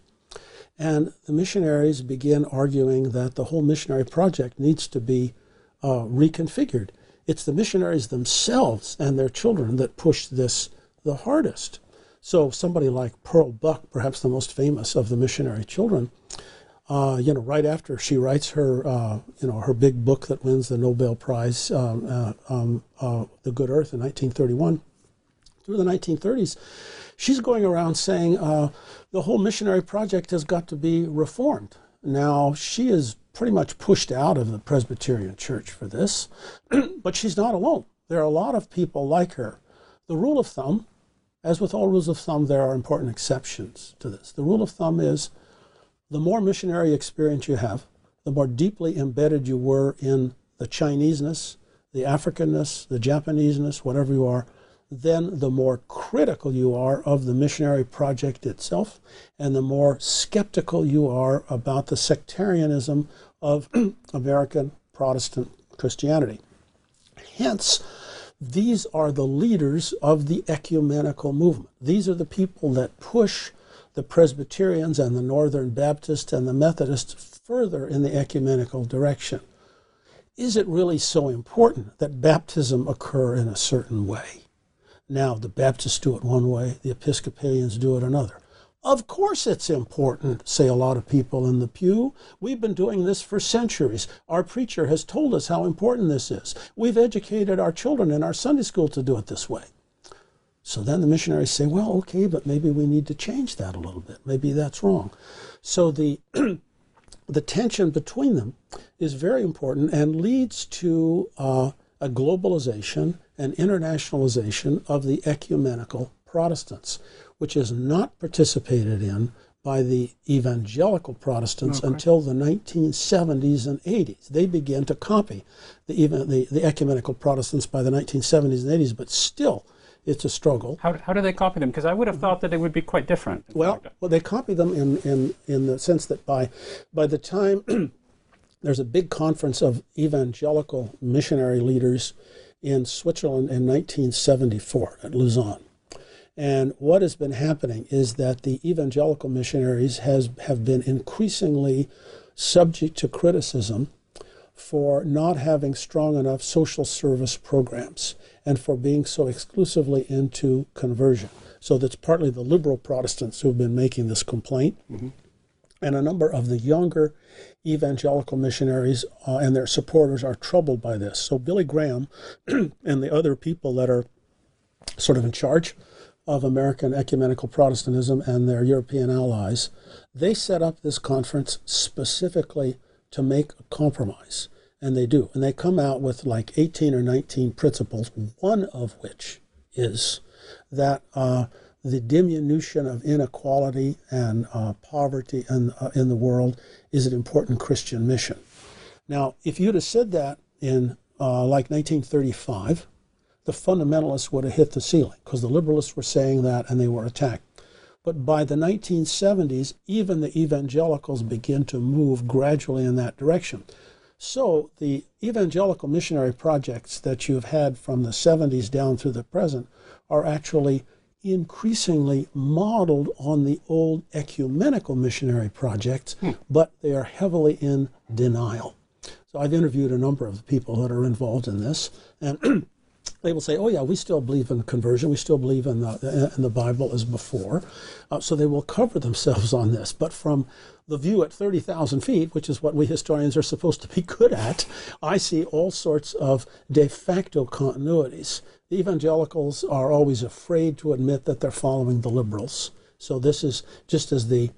And the missionaries begin arguing that the whole missionary project needs to be uh, reconfigured. It's the missionaries themselves and their children that push this the hardest. So somebody like Pearl Buck, perhaps the most famous of the missionary children, uh, you know, right after she writes her, uh, you know, her big book that wins the Nobel Prize, um, uh, um, uh, The Good Earth, in 1931, through the 1930s, she's going around saying uh, the whole missionary project has got to be reformed. Now, she is pretty much pushed out of the Presbyterian Church for this, but she's not alone. There are a lot of people like her. The rule of thumb, as with all rules of thumb, there are important exceptions to this. The rule of thumb is the more missionary experience you have, the more deeply embedded you were in the Chineseness, the Africanness, the Japaneseness, whatever you are, then the more critical you are of the missionary project itself, and the more skeptical you are about the sectarianism of American Protestant Christianity. Hence, these are the leaders of the ecumenical movement. These are the people that push the Presbyterians and the Northern Baptists and the Methodists further in the ecumenical direction. Is it really so important that baptism occur in a certain way? Now, the Baptists do it one way, the Episcopalians do it another. Of course, it's important, say a lot of people in the pew. We've been doing this for centuries. Our preacher has told us how important this is. We've educated our children in our Sunday school to do it this way. So then the missionaries say, well, okay, but maybe we need to change that a little bit. Maybe that's wrong. So the the tension between them is very important and leads to uh, a globalization and internationalization of the ecumenical Protestants, which is not participated in by the evangelical Protestants okay. until the 1970s and 80s. They began to copy the, the, the ecumenical Protestants by the 1970s and 80s, but still it's a struggle. How, how do they copy them? Because I would have thought that it would be quite different. Well, well, they copy them in, in, in the sense that by, by the time there's a big conference of evangelical missionary leaders in Switzerland in 1974 at Lausanne. And what has been happening is that the evangelical missionaries has, have been increasingly subject to criticism for not having strong enough social service programs and for being so exclusively into conversion. So that's partly the liberal Protestants who've been making this complaint. Mm-hmm. And a number of the younger evangelical missionaries uh, and their supporters are troubled by this. So Billy Graham and the other people that are sort of in charge of American ecumenical Protestantism and their European allies, they set up this conference specifically to make a compromise and they do. And they come out with like 18 or 19 principles, one of which is that uh, the diminution of inequality and uh, poverty in, uh, in the world is an important Christian mission. Now, if you'd have said that in uh, like 1935, the fundamentalists would have hit the ceiling because the liberalists were saying that and they were attacked. But by the 1970s, even the evangelicals begin to move gradually in that direction. So the evangelical missionary projects that you've had from the 70s down through the present are actually increasingly modeled on the old ecumenical missionary projects, hmm. but they are heavily in denial. So I've interviewed a number of people that are involved in this, and they will say, "Oh yeah, we still believe in conversion. We still believe in the in the Bible as before." Uh, so they will cover themselves on this. But from the view at thirty thousand feet, which is what we historians are supposed to be good at, I see all sorts of de facto continuities. The evangelicals are always afraid to admit that they're following the liberals. So this is just as the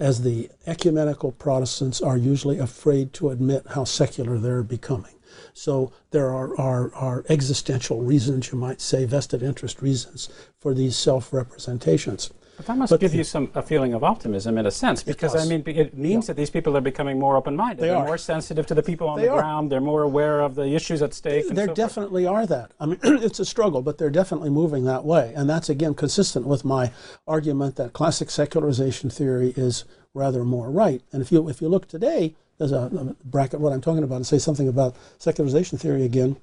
as the ecumenical Protestants are usually afraid to admit how secular they're becoming. So there are, are, are existential reasons, you might say, vested interest reasons for these self representations. But that must but give you some a feeling of optimism in a sense, because I mean, it means yeah. that these people are becoming more open-minded. They are are more sensitive to the people on they the are. ground. They're more aware of the issues at stake. There so definitely forth. are that. I mean, it's a struggle, but they're definitely moving that way, and that's again consistent with my argument that classic secularization theory is rather more right. And if you if you look today, there's a, a bracket what I'm talking about and say something about secularization theory again.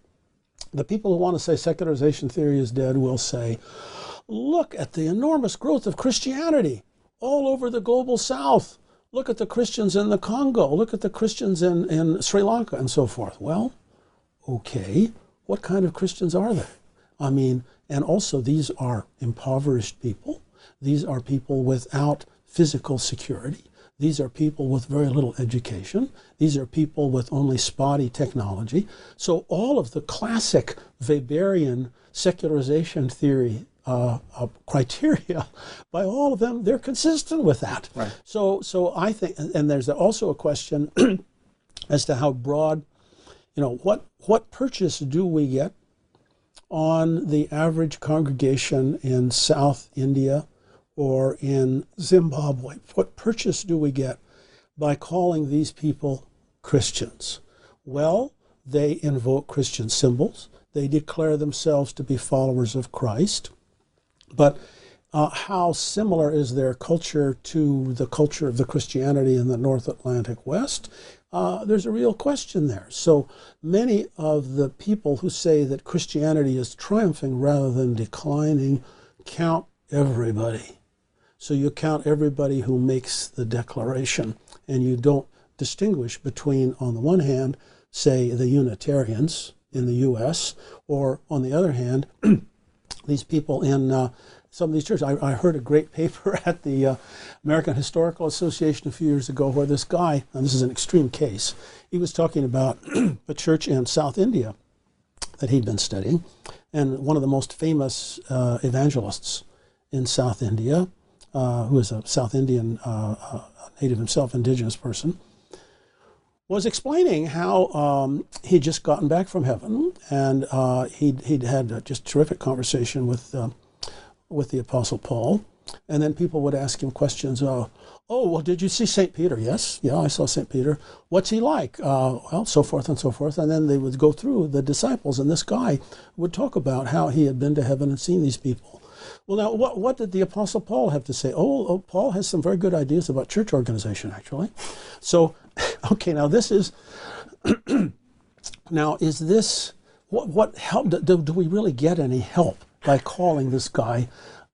The people who want to say secularization theory is dead will say, look at the enormous growth of Christianity all over the global south. look at the Christians in the Congo, look at the Christians in, in Sri Lanka, and so forth. Well, okay, what kind of Christians are they? I mean, and also these are impoverished people. These are people without physical security. These are people with very little education. These are people with only spotty technology. So all of the classic Weberian secularization theory uh, uh, criteria, by all of them, they're consistent with that. Right. So, so I think, and there's also a question as to how broad, you know, what what purchase do we get on the average congregation in South India or in Zimbabwe? What purchase do we get by calling these people Christians? Well, they invoke Christian symbols. They declare themselves to be followers of Christ. But uh, how similar is their culture to the culture of the Christianity in the North Atlantic West? Uh, there's a real question there. So many of the people who say that Christianity is triumphing rather than declining count everybody. So you count everybody who makes the declaration, and you don't distinguish between, on the one hand, say the Unitarians in the U.S., or on the other hand, these people in uh, some of these churches. I, I, heard a great paper at the uh, American Historical Association a few years ago where this guy, and this is an extreme case, he was talking about a church in South India that he'd been studying, and one of the most famous uh, evangelists in South India, uh, who is a South Indian uh, uh, native himself, indigenous person, was explaining how um, he'd just gotten back from heaven and uh, he'd, he'd had a just terrific conversation with, uh, with the Apostle Paul. And then people would ask him questions. Uh, oh, well, did you see St. Peter? Yes, yeah, I saw St. Peter. What's he like? Uh, well, so forth and so forth. And then they would go through the disciples, and this guy would talk about how he had been to heaven and seen these people. Well, now, what, what did the Apostle Paul have to say? Oh, oh, Paul has some very good ideas about church organization, actually. So okay, now this is, now is this, what, what help, do, do we really get any help by calling this guy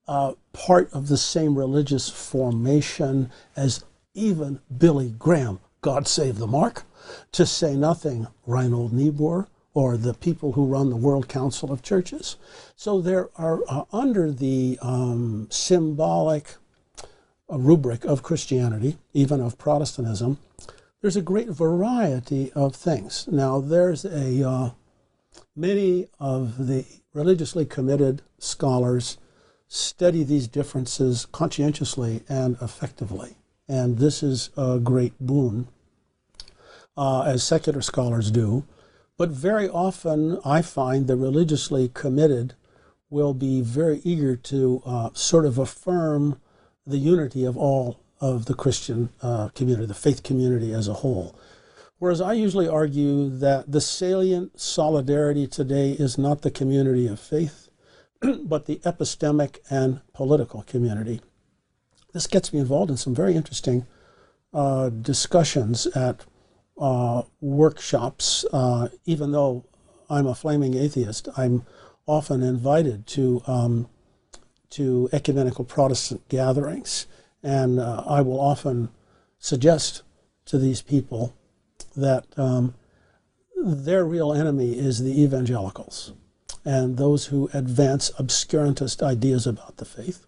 uh, part of the same religious formation as even Billy Graham, God save the mark, to say nothing, Reinhold Niebuhr, or the people who run the World Council of Churches. So there are, uh, under the um, symbolic uh, rubric of Christianity, even of Protestantism, there's a great variety of things. Now, there's a uh, many of the religiously committed scholars study these differences conscientiously and effectively, and this is a great boon, uh, as secular scholars do. But very often, I find the religiously committed will be very eager to uh, sort of affirm the unity of all of the Christian uh, community, the faith community as a whole. Whereas I usually argue that the salient solidarity today is not the community of faith, but the epistemic and political community. This gets me involved in some very interesting uh, discussions at uh, workshops. Uh, even though I'm a flaming atheist, I'm often invited to um, to ecumenical Protestant gatherings and uh, I will often suggest to these people that um, their real enemy is the evangelicals and those who advance obscurantist ideas about the faith.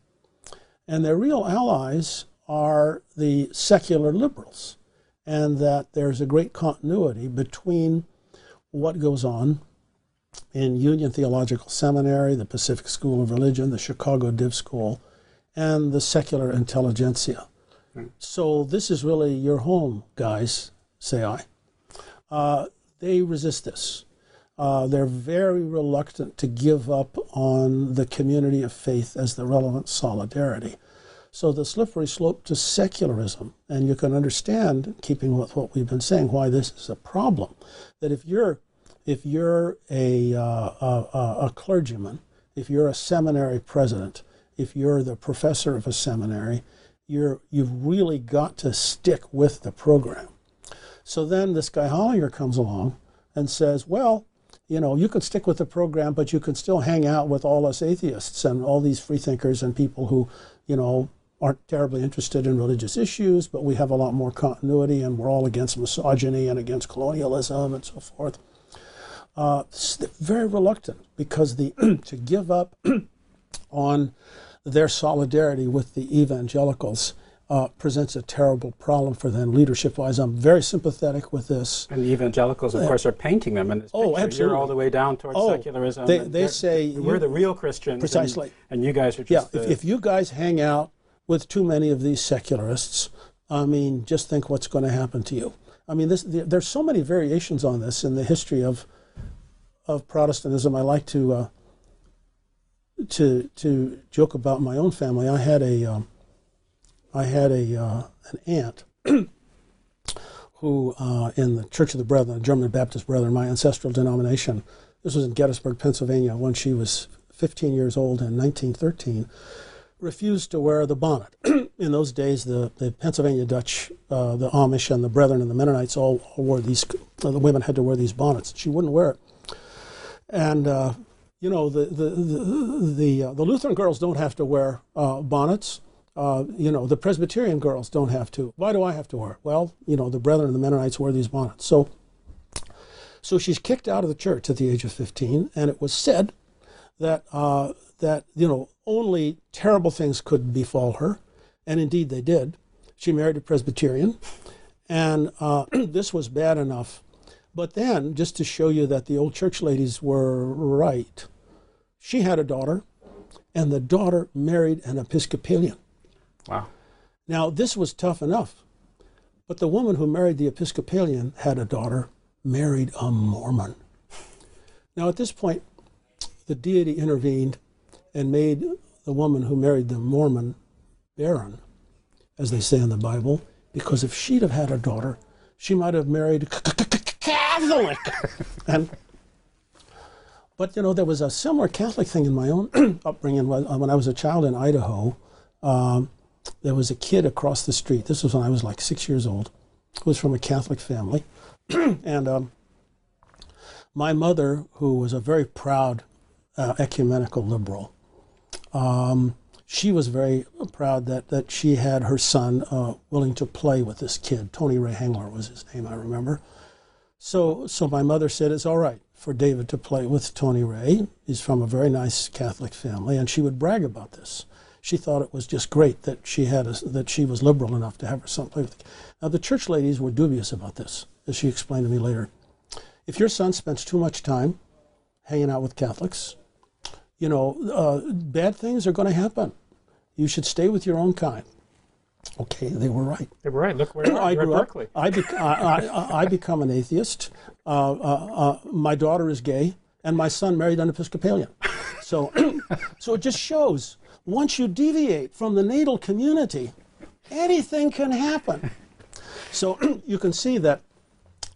And their real allies are the secular liberals, and that there's a great continuity between what goes on in Union Theological Seminary, the Pacific School of Religion, the Chicago Div School, and the secular intelligentsia. Hmm. So this is really your home, guys, say I. Uh, they resist this. Uh, they're very reluctant to give up on the community of faith as the relevant solidarity. So the slippery slope to secularism, and you can understand, keeping with what we've been saying, why this is a problem. That if you're if you're a, uh, a, a clergyman, if you're a seminary president, if you're the professor of a seminary, you're, you've really got to stick with the program. So then this guy Hollinger comes along and says, well, you know, you can stick with the program, but you can still hang out with all us atheists and all these freethinkers and people who, you know, aren't terribly interested in religious issues, but we have a lot more continuity, and we're all against misogyny and against colonialism and so forth. Uh, very reluctant because the to give up on their solidarity with the evangelicals uh, presents a terrible problem for them leadership wise. I'm very sympathetic with this. And the evangelicals, of uh, course, are painting them in this oh, picture. absolutely. You're all the way down towards oh, secularism. They, they say we're the real Christians. Precisely. And, and you guys are just. Yeah, if, if you guys hang out with too many of these secularists, I mean, just think what's going to happen to you. I mean, this, there's so many variations on this in the history of of Protestantism. I like to uh, to to joke about my own family. I had a um, I had a uh, an aunt who, uh, in the Church of the Brethren, German Baptist Brethren, my ancestral denomination, this was in Gettysburg, Pennsylvania, when she was 15 years old in 1913, refused to wear the bonnet. in those days, the, the Pennsylvania Dutch, uh, the Amish, and the Brethren and the Mennonites all, all wore these, uh, the women had to wear these bonnets. She wouldn't wear it. And uh, you know, the the the the, uh, the, Lutheran girls don't have to wear uh, bonnets. Uh, you know, the Presbyterian girls don't have to. Why do I have to wear it? Well, you know, the Brethren the Mennonites wear these bonnets. So, so she's kicked out of the church at the age of 15, and it was said that uh, that you know only terrible things could befall her, and indeed they did. She married a Presbyterian, and uh, this was bad enough. But then, just to show you that the old church ladies were right, she had a daughter, and the daughter married an Episcopalian. Wow. Now, this was tough enough, but the woman who married the Episcopalian had a daughter, married a Mormon. Now, at this point, the deity intervened and made the woman who married the Mormon barren, as they say in the Bible, because if she'd have had a daughter, she might have married Catholic. and but you know, there was a similar Catholic thing in my own upbringing when I was a child in Idaho. Um, there was a kid across the street. This was when I was like six years old. Who was from a Catholic family, and um, my mother, who was a very proud uh, ecumenical liberal, um, she was very proud that that she had her son uh, willing to play with this kid. Tony Ray Hengler was his name, I remember. So, so my mother said it's all right for David to play with Tony Ray. He's from a very nice Catholic family, and she would brag about this she thought it was just great that she had a, that she was liberal enough to have her son play with. Now the church ladies were dubious about this, as she explained to me later. If your son spends too much time hanging out with Catholics, you know, uh, bad things are going to happen. You should stay with your own kind. Okay, they were right. They were right. Look where I grew up. I, bec- I, I, I, become an atheist. Uh, uh, uh, my daughter is gay, and my son married an Episcopalian. So, so it just shows once you deviate from the natal community, anything can happen. So you can see that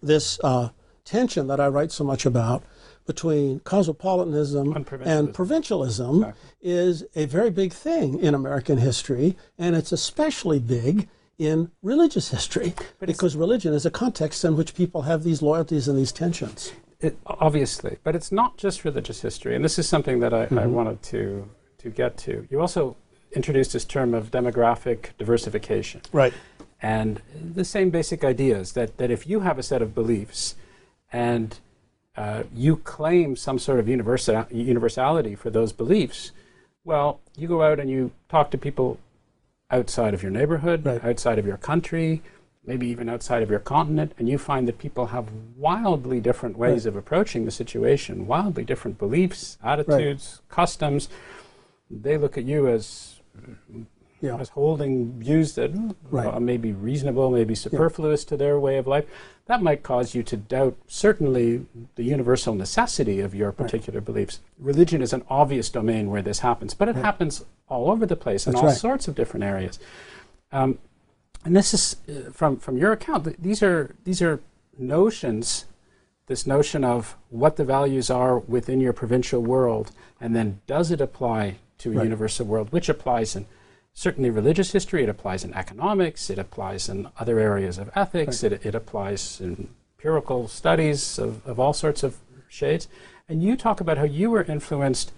this uh, tension that I write so much about between cosmopolitanism and provincialism, and provincialism is a very big thing in American history, and it's especially big in religious history but because religion is a context in which people have these loyalties and these tensions. It, obviously, but it's not just religious history, and this is something that I, mm-hmm. I wanted to to get to. You also introduced this term of demographic diversification. Right. And the same basic ideas that, that if you have a set of beliefs and uh, you claim some sort of universal, universality for those beliefs, well, you go out and you talk to people outside of your neighborhood, right. outside of your country, maybe even outside of your continent, and you find that people have wildly different ways right. of approaching the situation, wildly different beliefs, attitudes, right. customs they look at you as yeah. as holding views that right. uh, may be reasonable, may be superfluous yeah. to their way of life. That might cause you to doubt certainly the universal necessity of your particular right. beliefs. Religion is an obvious domain where this happens, but it right. happens all over the place in all sorts of different areas. Um, and this is uh, from from your account. Th- these are these are notions. This notion of what the values are within your provincial world, and then does it apply to a right. universal world, which applies in certainly religious history, it applies in economics, it applies in other areas of ethics, right. it, it applies in empirical studies of, of all sorts of shades. And you talk about how you were influenced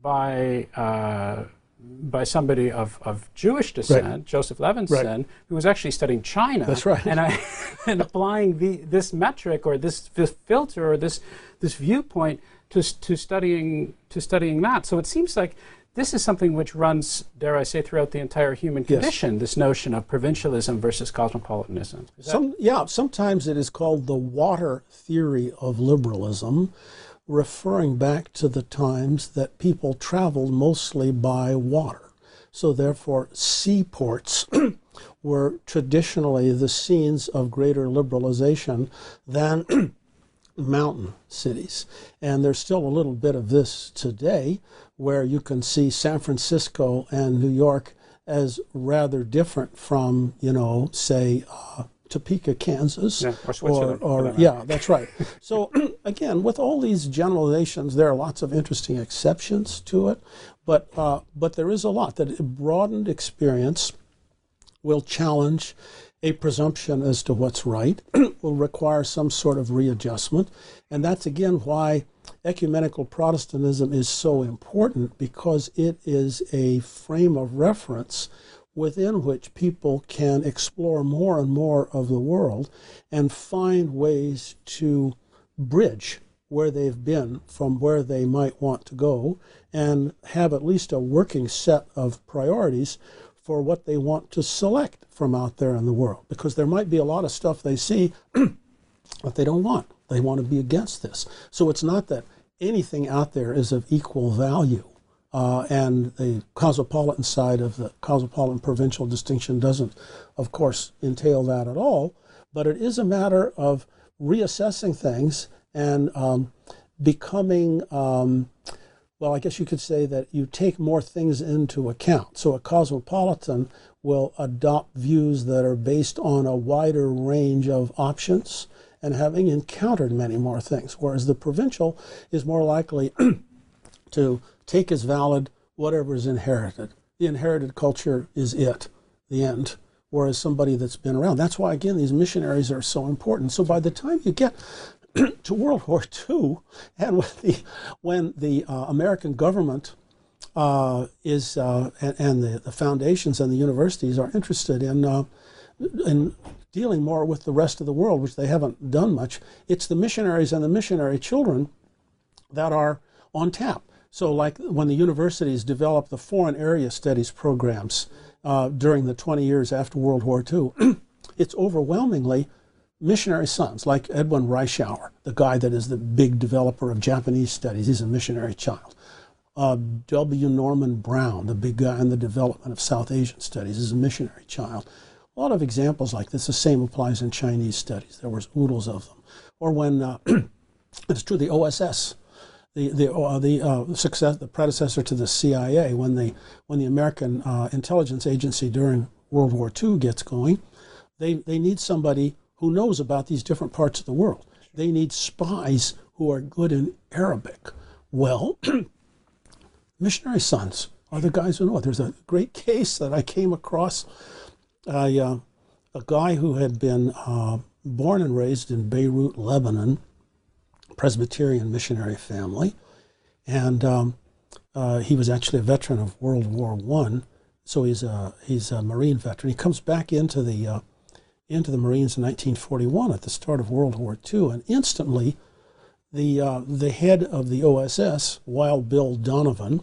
by uh, by somebody of, of Jewish descent, Right. Joseph Levenson, who was actually studying China. That's right. And, I, and applying the, this metric or this, this filter or this, this viewpoint to, to, studying, to studying that. So it seems like this is something which runs, dare I say, throughout the entire human Yes. condition, this notion of provincialism versus cosmopolitanism. Some, yeah, sometimes it is called the water theory of liberalism, referring back to the times that people traveled mostly by water. So, therefore, seaports were traditionally the scenes of greater liberalization than mountain cities. And there's still a little bit of this today where you can see San Francisco and New York as rather different from, you know, say, uh, Topeka, Kansas. Yeah, or for Or, that yeah, that's right. So, again, with all these generalizations, there are lots of interesting exceptions to it. But, uh, but there is a lot that a broadened experience will challenge a presumption as to what's right, will require some sort of readjustment. And that's again why ecumenical Protestantism is so important because it is a frame of reference within which people can explore more and more of the world and find ways to bridge where they've been from where they might want to go and have at least a working set of priorities for what they want to select from out there in the world. Because there might be a lot of stuff they see that they don't want. They want to be against this. So it's not that anything out there is of equal value. Uh, and the cosmopolitan side of the cosmopolitan provincial distinction doesn't, of course, entail that at all. But it is a matter of reassessing things and um, becoming, um, well, I guess you could say that you take more things into account. So a cosmopolitan will adopt views that are based on a wider range of options and having encountered many more things, whereas the provincial is more likely to take as valid whatever is inherited. The inherited culture is it, the end. Whereas somebody that's been around, that's why again these missionaries are so important. So by the time you get to World War II, and when the, when the uh, American government uh, is uh, and, and the, the foundations and the universities are interested in uh, in dealing more with the rest of the world, which they haven't done much. It's the missionaries and the missionary children that are on tap. So, like when the universities developed the foreign area studies programs uh, during the 20 years after World War II, it's overwhelmingly missionary sons, like Edwin Reischauer, the guy that is the big developer of Japanese studies. He's a missionary child. Uh, W. Norman Brown, the big guy in the development of South Asian studies, is a missionary child. A lot of examples like this. The same applies in Chinese studies. There was oodles of them. Or when uh, it's true, the OSS, the the uh, the uh, success, the predecessor to the CIA, when the when the American uh, intelligence agency during World War II gets going, they they need somebody who knows about these different parts of the world. They need spies who are good in Arabic. Well, missionary sons are the guys who know it. There's a great case that I came across. A, uh, a guy who had been uh, born and raised in Beirut, Lebanon, Presbyterian missionary family, and um, uh, he was actually a veteran of World War One. So he's a he's a Marine veteran. He comes back into the uh, into the Marines in 1941 at the start of World War II, and instantly, the uh, the head of the OSS, Wild Bill Donovan,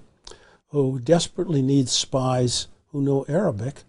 who desperately needs spies who know Arabic,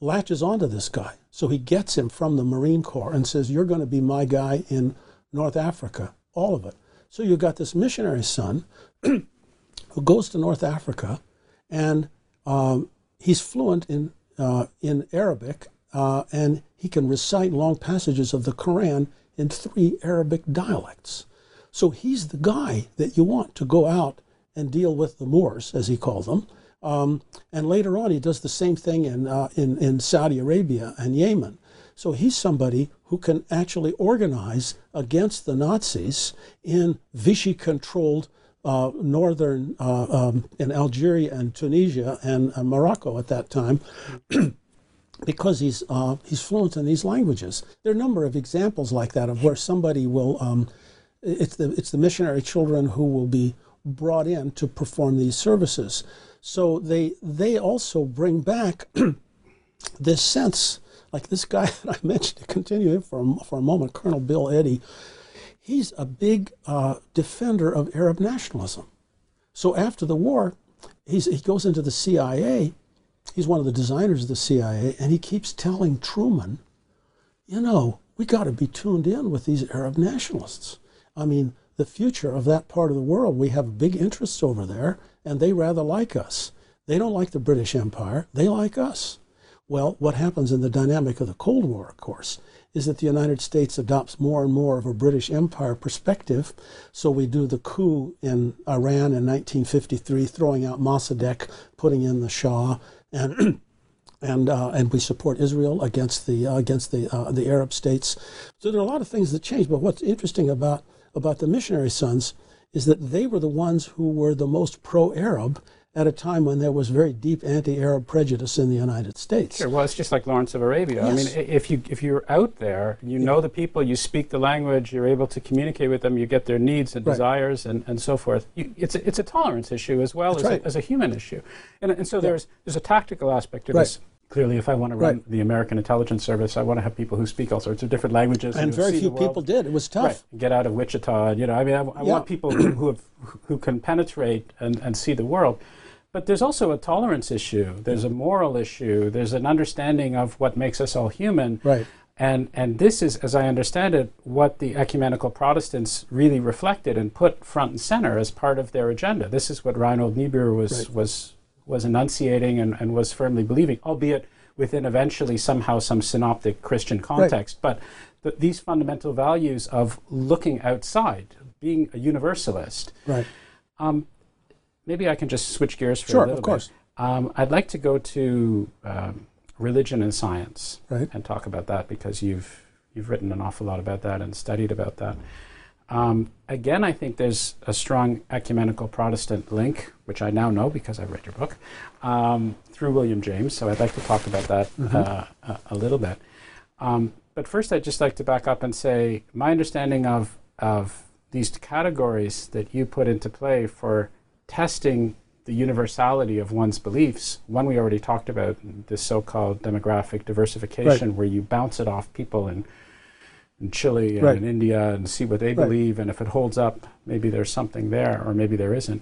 latches onto this guy. So he gets him from the Marine Corps and says, "You're going to be my guy in North Africa, all of it." So you've got this missionary son who goes to North Africa, and um, he's fluent in uh, in Arabic, uh, and he can recite long passages of the Quran in three Arabic dialects. So he's the guy that you want to go out and deal with the Moors, as he called them. Um, and later on, he does the same thing in, uh, in, in Saudi Arabia and Yemen. So he's somebody who can actually organize against the Nazis in Vichy controlled uh, northern, uh, um, in Algeria and Tunisia and uh, Morocco at that time. because he's uh, he's fluent in these languages. There are a number of examples like that of where somebody will um, it's the it's the missionary children who will be brought in to perform these services. So they they also bring back this sense, like this guy that I mentioned to continue for a, for a moment, Colonel Bill Eddy. He's a big uh, defender of Arab nationalism. So after the war, he's, he goes into the CIA. He's one of the designers of the CIA, and he keeps telling Truman, you know, we got to be tuned in with these Arab nationalists. I mean, the future of that part of the world, we have big interests over there, and they rather like us. They don't like the British Empire, they like us. Well, what happens in the dynamic of the Cold War, of course, is that the United States adopts more and more of a British Empire perspective. So we do the coup in Iran in 1953, throwing out Mossadegh, putting in the Shah, and and uh, and we support Israel against the uh, against the uh, the Arab states. So there are a lot of things that change. But what's interesting about about the missionary sons is that they were the ones who were the most pro-Arab at a time when there was very deep anti-Arab prejudice in the United States. Sure. Well, it's just like Lawrence of Arabia. Yes. I mean, if you if you're out there, you know the people, you speak the language, you're able to communicate with them, you get their needs and Right. desires, and, and so forth. You, it's a, it's a tolerance issue as well as, right. a, as a human issue, and and so there's there's a tactical aspect to Right. this. Clearly, if I want to run Right. the American intelligence service, I want to have people who speak all sorts of different languages and very few people did. It was tough. Right. Get out of Wichita. You know, I mean, I, I Yeah. want people who, who, have, who can penetrate and, and see the world. But there's also a tolerance issue. There's a moral issue. There's an understanding of what makes us all human. Right. And, and this is, as I understand it, what the ecumenical Protestants really reflected and put front and center as part of their agenda. This is what Reinhold Niebuhr was, Right. was, was enunciating and, and was firmly believing, albeit within eventually somehow some synoptic Christian context. But th- these fundamental values of looking outside, being a universalist, Right. um, maybe I can just switch gears for Sure, a little of course. bit. Um, I'd like to go to um, religion and science Right. and talk about that because you've you've written an awful lot about that and studied about that. Um, again, I think there's a strong ecumenical Protestant link, which I now know because I've read your book, um, through William James. So I'd like to talk about that uh, a, a little bit. Um, but first, I'd just like to back up and say my understanding of of these categories that you put into play for testing the universality of one's beliefs. One we already talked about, this so-called demographic diversification, where you bounce it off people in, in Chile and Right. in India and see what they Right. believe, and if it holds up, maybe there's something there, or maybe there isn't.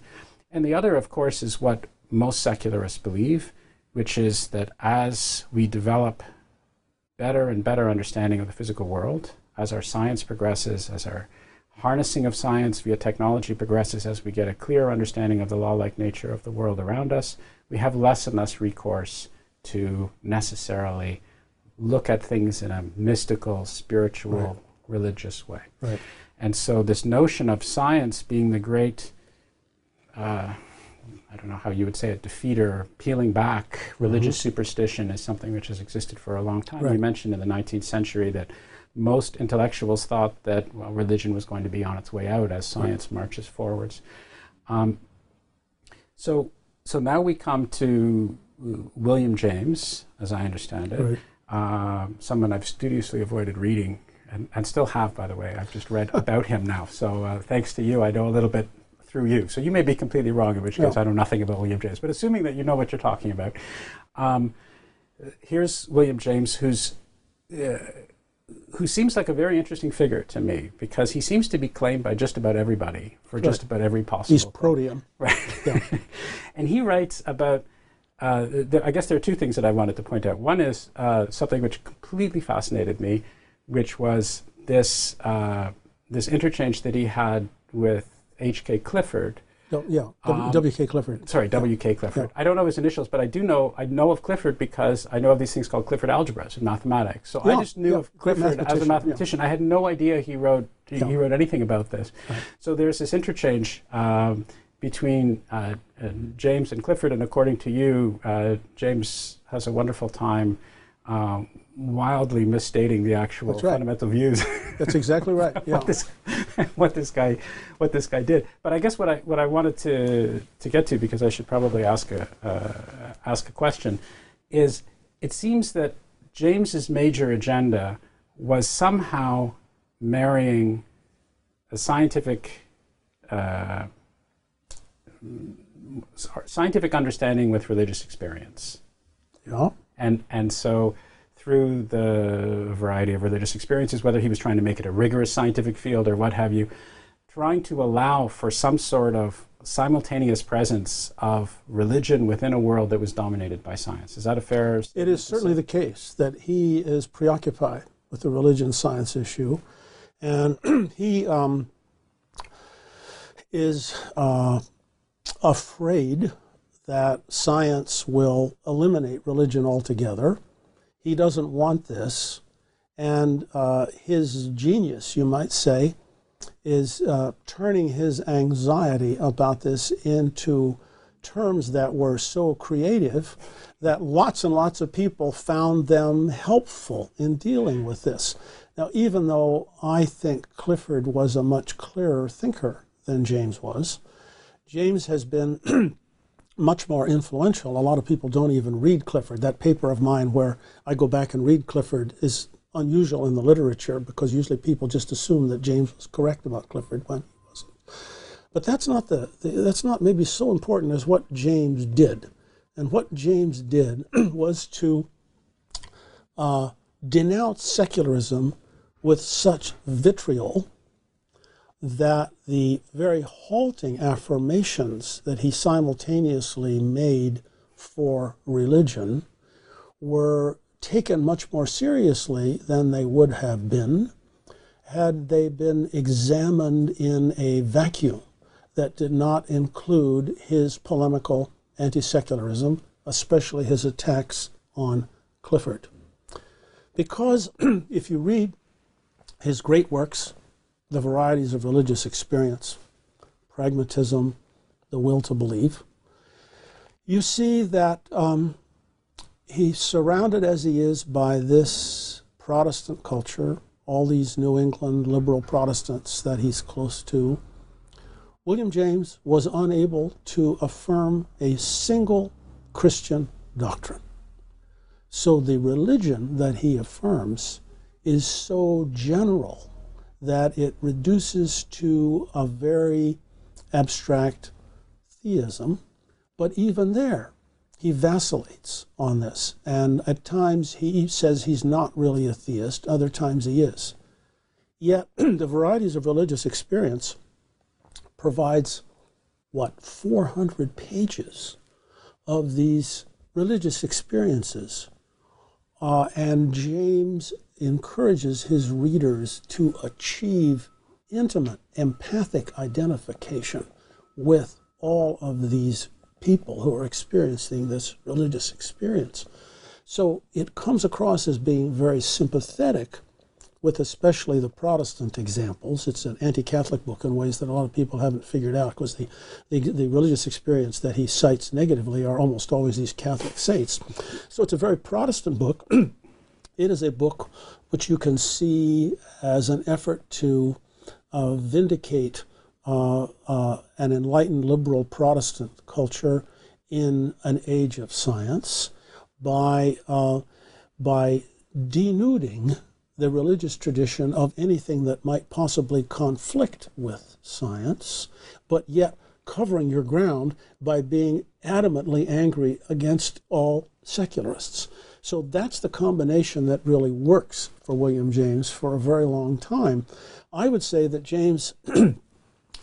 And the other, of course, is what most secularists believe, which is that as we develop better and better understanding of the physical world, as our science progresses, as our harnessing of science via technology progresses, as we get a clearer understanding of the law like nature of the world around us, we have less and less recourse to necessarily look at things in a mystical, spiritual, Right. religious way. Right. And so, this notion of science being the great, uh, I don't know how you would say it, defeater, peeling back religious superstition is something which has existed for a long time. You mentioned in the 19th century that most intellectuals thought that well, religion was going to be on its way out as science marches forwards. Um, so, so now we come to uh, William James, as I understand it, Right. um, someone I've studiously avoided reading, and, and still have, by the way. I've just read about him now. So uh, thanks to you, I know a little bit through you. So you may be completely wrong, in which case No. I know nothing about William James. But assuming that you know what you're talking about, um, here's William James, who's uh, who seems like a very interesting figure to me because he seems to be claimed by just about everybody for just about every possible. He's thing. proteum. Right. Yeah. and he writes about, uh, th- I guess there are two things that I wanted to point out. One is uh, something which completely fascinated me, which was this, uh, this interchange that he had with H.K. Clifford. Yeah. Um, W.K. Clifford. Sorry, W.K. Clifford. I don't know his initials, but I do know I know of Clifford because I know of these things called Clifford algebras in mathematics. So I just knew of Clifford as a mathematician. I had no idea he wrote he wrote anything about this. Right. So there's this interchange um, between uh, uh, James and Clifford, and according to you, uh, James has a wonderful time um, wildly misstating the actual right. fundamental views That's exactly right. Yeah. what this what this guy what this guy did. But I guess what I what I wanted to to get to because I should probably ask a uh, ask a question is it seems that James's major agenda was somehow marrying a scientific uh, scientific understanding with religious experience. Yeah. And, and so through the variety of religious experiences, whether he was trying to make it a rigorous scientific field or what have you, trying to allow for some sort of simultaneous presence of religion within a world that was dominated by science. Is that a fair? It is certainly the case that he is preoccupied with the religion science issue, and he um, is uh, afraid that science will eliminate religion altogether. He doesn't want this, and uh, his genius, you might say, is uh, turning his anxiety about this into terms that were so creative that lots and lots of people found them helpful in dealing with this. Now, even though I think Clifford was a much clearer thinker than James was, James has been much more influential. A lot of people don't even read Clifford. That paper of mine where I go back and read Clifford is unusual in the literature because usually people just assume that James was correct about Clifford when he wasn't. But that's not the, the that's not maybe so important as what James did. And what James did was to uh, denounce secularism with such vitriol that the very halting affirmations that he simultaneously made for religion were taken much more seriously than they would have been had they been examined in a vacuum that did not include his polemical anti secularism, especially his attacks on Clifford. Because if you read his great works, The Varieties of Religious Experience, Pragmatism, The Will to Believe, you see that um, he's surrounded as he is by this Protestant culture, all these New England liberal Protestants that he's close to. William James was unable to affirm a single Christian doctrine. So the religion that he affirms is so general that it reduces to a very abstract theism. But even there, he vacillates on this. And at times he says he's not really a theist, other times he is. Yet the varieties of religious experience provides what 400 pages of these religious experiences. Uh, and James encourages his readers to achieve intimate, empathic identification with all of these people who are experiencing this religious experience. So it comes across as being very sympathetic with especially the Protestant examples. It's an anti Catholic book in ways that a lot of people haven't figured out because the, the, the, religious experience that he cites negatively are almost always these Catholic saints. So it's a very Protestant book. it is a book which you can see as an effort to uh, vindicate uh, uh, an enlightened liberal Protestant culture in an age of science by, uh, by denuding the religious tradition of anything that might possibly conflict with science, but yet covering your ground by being adamantly angry against all secularists. So that's the combination that really works for William James for a very long time. I would say that James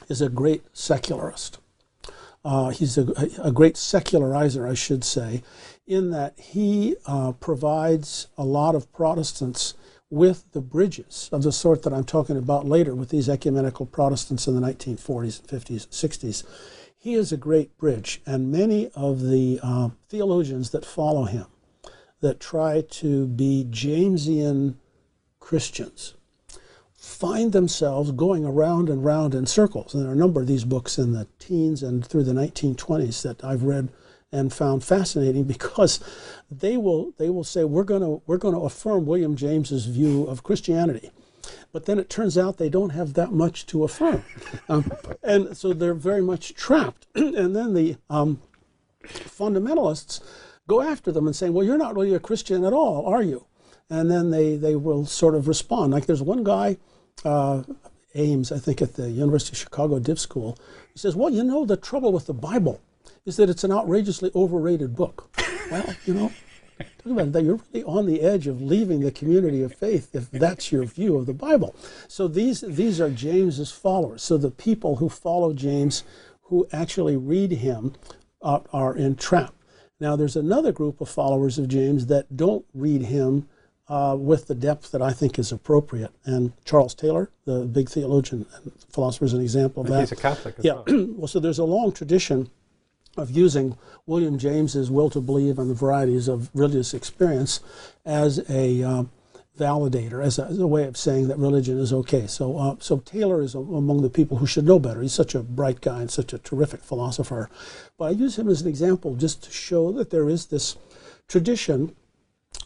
is a great secularist. Uh, he's a, a, great secularizer, I should say, in that he uh, provides a lot of Protestants with the bridges of the sort that I'm talking about later with these ecumenical Protestants in the 1940s, 50s, 60s. He is a great bridge, and many of the uh, theologians that follow him, that try to be Jamesian Christians, find themselves going around and round in circles. And there are a number of these books in the teens and through the 1920s that I've read and found fascinating because they will they will say we're going to we're going to affirm William James's view of Christianity. But then it turns out they don't have that much to affirm. Um, and so they're very much trapped. and then the um, fundamentalists go after them and say, well, you're not really a Christian at all, are you? And then they, they will sort of respond. Like there's one guy uh, Ames, I think, at the University of Chicago Div School. He says, Well, you know, the trouble with the Bible is that it's an outrageously overrated book. Well, you know, talk about that. You're really on the edge of leaving the community of faith if that's your view of the Bible. So these these are James's followers. So the people who follow James, who actually read him, are, are entrapped. Now there's another group of followers of James that don't read him uh, with the depth that I think is appropriate. And Charles Taylor, the big theologian and philosopher, is an example of that. He's a Catholic as yeah. well. well, so there's a long tradition of using William James's will to believe and the varieties of religious experience as a um, validator, as a, as a, way of saying that religion is okay. So, uh, so Taylor is a, among the people who should know better. He's such a bright guy and such a terrific philosopher. But I use him as an example just to show that there is this tradition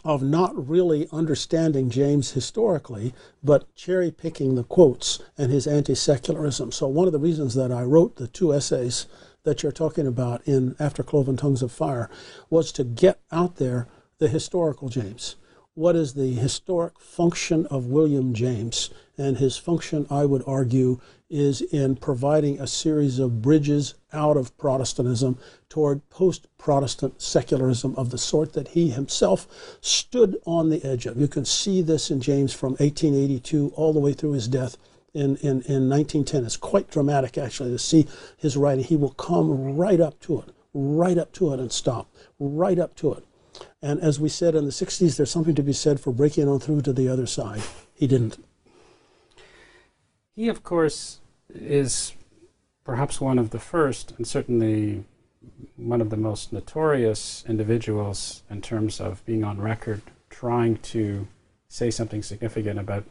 of not really understanding James historically, but cherry picking the quotes and his anti secularism. So, one of the reasons that I wrote the two essays that you're talking about in After Cloven Tongues of Fire was to get out there the historical James. What is the historic function of William James? And his function, I would argue, is in providing a series of bridges out of Protestantism toward post Protestant secularism of the sort that he himself stood on the edge of. You can see this in James from 1882 all the way through his death in, in, in 1910. It's quite dramatic, actually, to see his writing. He will come right up to it, right up to it and stop, right up to it. And as we said in the 60s, there's something to be said for breaking on through to the other side. He didn't. He, of course, is perhaps one of the first, and certainly one of the most notorious individuals in terms of being on record trying to say something significant about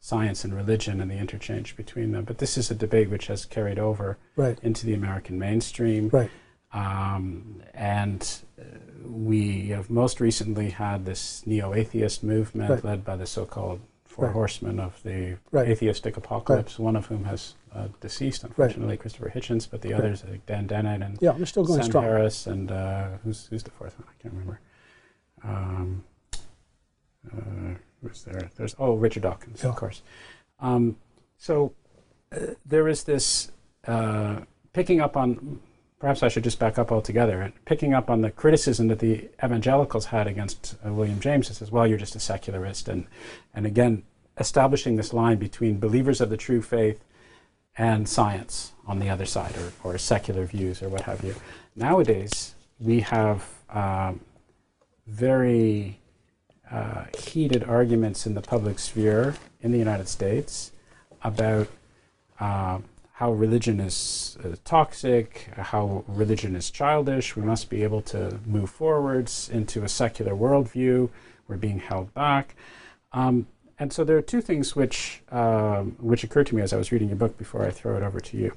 science and religion and the interchange between them. But this is a debate which has carried over right. into the American mainstream. Right. Um, and uh, we have most recently had this neo atheist movement right. led by the so called Four right. Horsemen of the right. atheistic apocalypse, one of whom has uh, deceased, unfortunately, Christopher Hitchens, but the others, like Dan Dennett and yeah, they're still going Sam strong. Harris, and uh, who's, who's the fourth one? I can't remember. Um, uh, who's there? There's oh Richard Dawkins, yeah. of course. Um, so uh, there is this uh, picking up on. Perhaps I should just back up altogether. And picking up on the criticism that the evangelicals had against uh, William James, it says, "Well, you're just a secularist," and and again establishing this line between believers of the true faith and science on the other side, or, or secular views, or what have you. Nowadays, we have um, very uh, heated arguments in the public sphere in the United States about uh, how religion is uh, toxic, how religion is childish. We must be able to move forwards into a secular worldview. We're being held back. Um, and so there are two things which, um, which occurred to me as I was reading your book before I throw it over to you.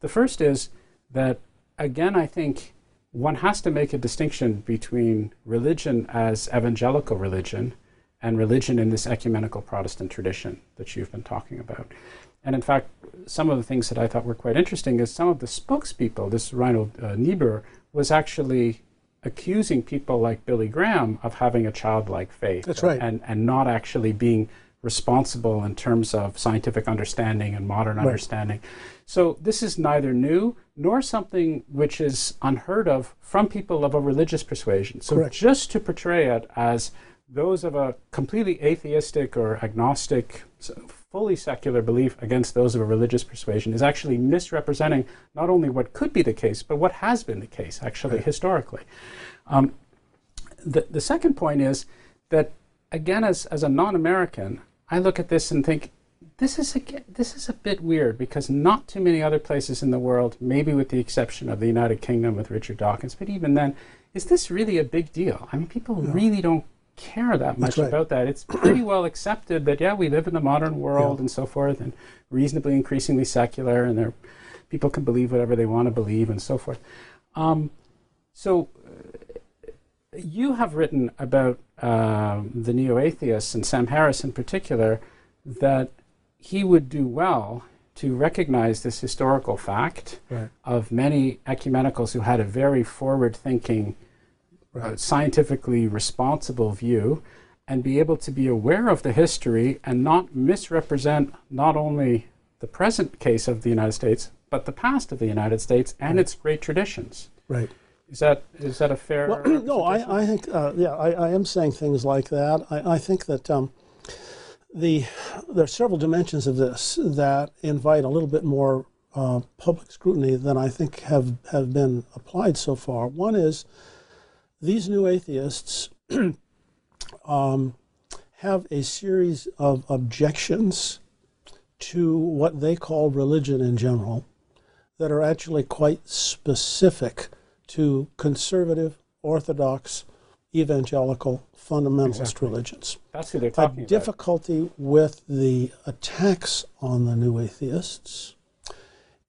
The first is that, again, I think one has to make a distinction between religion as evangelical religion and religion in this ecumenical Protestant tradition that you've been talking about. And in fact, some of the things that I thought were quite interesting is some of the spokespeople, this Reinhold uh, Niebuhr, was actually accusing people like Billy Graham of having a childlike faith. That's right. And, and not actually being responsible in terms of scientific understanding and modern Right. understanding. So this is neither new nor something which is unheard of from people of a religious persuasion. So Correct. just to portray it as those of a completely atheistic or agnostic, fully secular belief against those of a religious persuasion is actually misrepresenting not only what could be the case, but what has been the case actually Right. historically. Um, the, the second point is that, again, as, as a non American, I look at this and think, this is, a, this is a bit weird because not too many other places in the world, maybe with the exception of the United Kingdom with Richard Dawkins, but even then, is this really a big deal? I mean, people really don't care that much right. about that. It's pretty well accepted that, yeah, we live in the modern world Yeah. and so forth, and reasonably increasingly secular, and there, people can believe whatever they want to believe and so forth. Um, so you have written about um, the neo atheists and Sam Harris in particular that he would do well to recognize this historical fact Right. of many ecumenicals who had a very forward thinking, uh, Right. scientifically responsible view and be able to be aware of the history and not misrepresent not only the present case of the United States, but the past of the United States and its great traditions. Right. Is that is that a fair? Well, no, I, I think uh, yeah, I, I am saying things like that. I, I think that um, the there are several dimensions of this that invite a little bit more uh, public scrutiny than I think have have been applied so far. One is these new atheists um, have a series of objections to what they call religion in general that are actually quite specific to conservative, orthodox, evangelical, fundamentalist Exactly. religions. That's who they're A about. difficulty with the attacks on the new atheists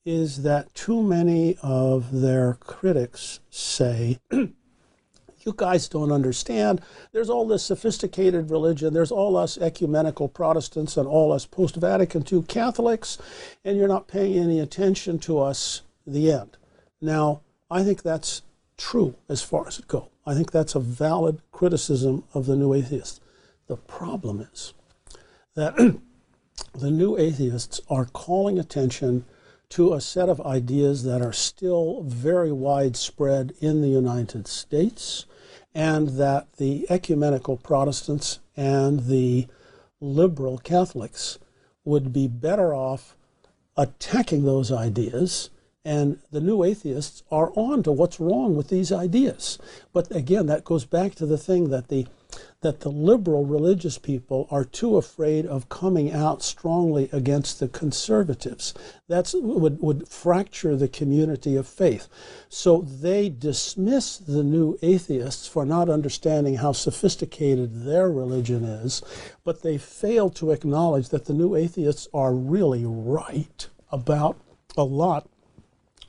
is that too many of their critics say, you guys don't understand. There's all this sophisticated religion. There's all us ecumenical Protestants and all us post Vatican II Catholics, and you're not paying any attention to us. The end. Now, I think that's true as far as it goes. I think that's a valid criticism of the new atheists. The problem is that the new atheists are calling attention to a set of ideas that are still very widespread in the United States, and that the ecumenical Protestants and the liberal Catholics would be better off attacking those ideas. And the new atheists are on to what's wrong with these ideas. But again, that goes back to the thing that the that the liberal religious people are too afraid of coming out strongly against the conservatives. That would, would fracture the community of faith. So they dismiss the new atheists for not understanding how sophisticated their religion is, but they fail to acknowledge that the new atheists are really right about a lot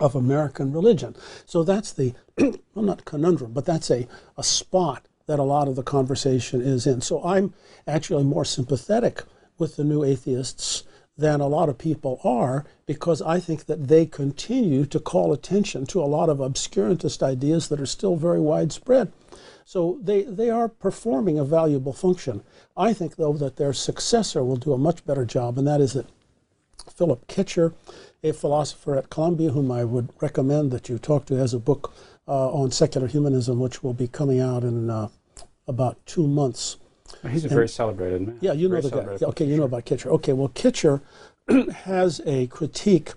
of American religion. So that's the, well, not conundrum, but that's a, a spot that a lot of the conversation is in. So I'm actually more sympathetic with the new atheists than a lot of people are because I think that they continue to call attention to a lot of obscurantist ideas that are still very widespread. So they, they are performing a valuable function. I think, though, that their successor will do a much better job, and that is that Philip Kitcher, a philosopher at Columbia, whom I would recommend that you talk to, has a book on secular humanism, which will be coming out in uh, about two months. He's a very celebrated man. Yeah, you know Very the guy. Yeah, okay, you know about Kitcher. Okay, well, Kitcher has a critique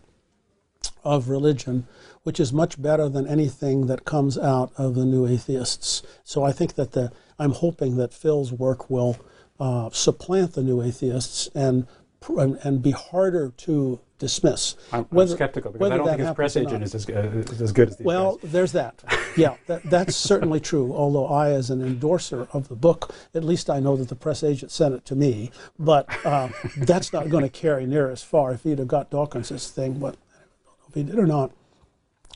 of religion which is much better than anything that comes out of the new atheists. So I think that the I'm hoping that Phil's work will uh, supplant the new atheists and and be harder to dismiss. I'm, I'm skeptical because whether I don't think his press agent is as, uh, is as good as these Well, guys. there's that. Yeah, that, that's certainly true. Although I, as an endorser of the book, at least I know that the press agent sent it to me. But uh, that's not going to carry near as far if he'd have got Dawkins's thing. But I don't know if he did or not.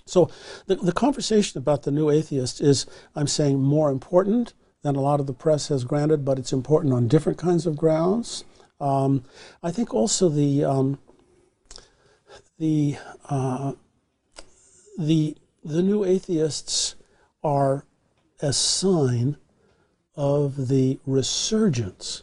So the, the conversation about the new atheist is, I'm saying, more important than a lot of the press has granted, but it's important on different kinds of grounds. Um, I think also the um, the uh, the the new atheists are a sign of the resurgence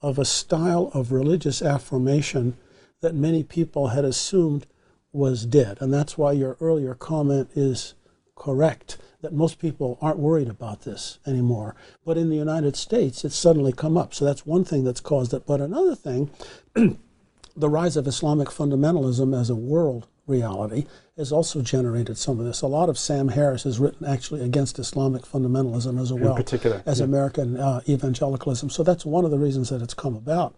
of a style of religious affirmation that many people had assumed was dead. And that's why your earlier comment is correct that most people aren't worried about this anymore. But in the United States, it's suddenly come up. So that's one thing that's caused it. But another thing, the rise of Islamic fundamentalism as a world reality has also generated some of this. A lot of Sam Harris has written actually against Islamic fundamentalism as well as yeah. American uh, evangelicalism. So that's one of the reasons that it's come about.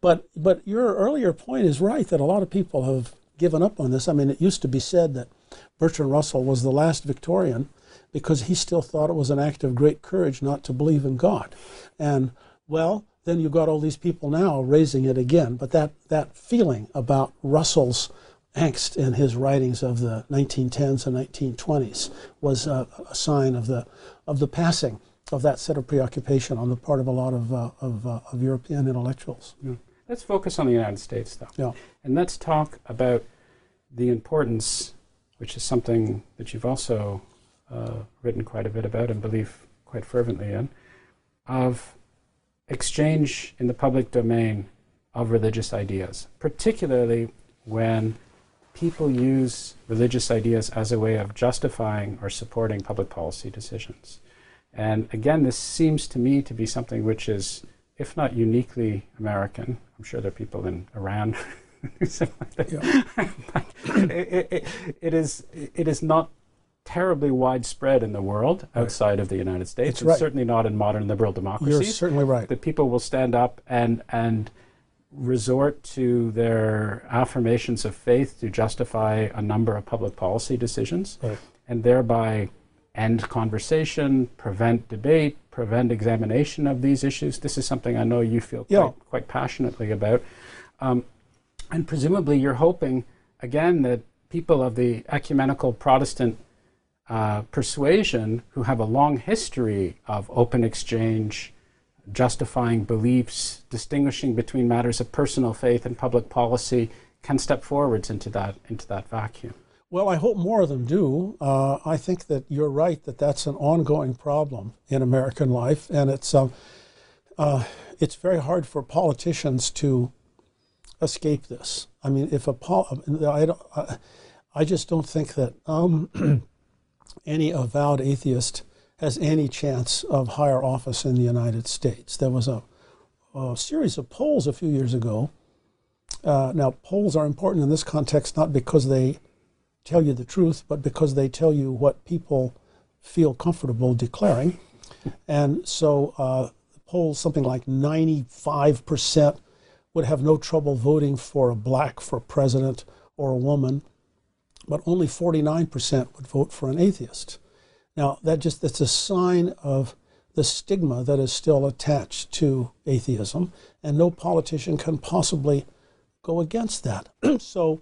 But but your earlier point is right that a lot of people have given up on this. I mean, it used to be said that Bertrand Russell was the last Victorian because he still thought it was an act of great courage not to believe in God. And well, then you've got all these people now raising it again. But that, that feeling about Russell's angst in his writings of the 1910s and 1920s was a, a sign of the, of the passing of that set of preoccupation on the part of a lot of, uh, of, uh, of European intellectuals. Let's focus on the United States, though. Yeah. And let's talk about the importance, which is something that you've also uh, written quite a bit about and believe quite fervently in, of exchange in the public domain of religious ideas, particularly when people use religious ideas as a way of justifying or supporting public policy decisions. And again, this seems to me to be something which is, if not uniquely American, I'm sure there are people in Iran. yeah. it, it, it is it is not terribly widespread in the world outside of the United States. It's, right. certainly not in modern liberal democracies. You're certainly right. That people will stand up and and resort to their affirmations of faith to justify a number of public policy decisions, right. and thereby end conversation, prevent debate, prevent examination of these issues. This is something I know you feel yeah. quite, quite, passionately about. Um, and presumably, you're hoping, again, that people of the ecumenical Protestant uh, persuasion who have a long history of open exchange, justifying beliefs, distinguishing between matters of personal faith and public policy, can step forwards into that, into that vacuum. Well, I hope more of them do. Uh, I think that you're right that that's an ongoing problem in American life, and it's um, uh, it's very hard for politicians to escape this. I mean, if a pol- I, don't, I, I just don't think that um, any avowed atheist has any chance of higher office in the United States. There was a, a series of polls a few years ago. Uh, now, polls are important in this context not because they tell you the truth, but because they tell you what people feel comfortable declaring. And so uh, polls, something like 95% would have no trouble voting for a black for president or a woman, but only 49% would vote for an atheist. Now, that just that's a sign of the stigma that is still attached to atheism, and no politician can possibly go against that. so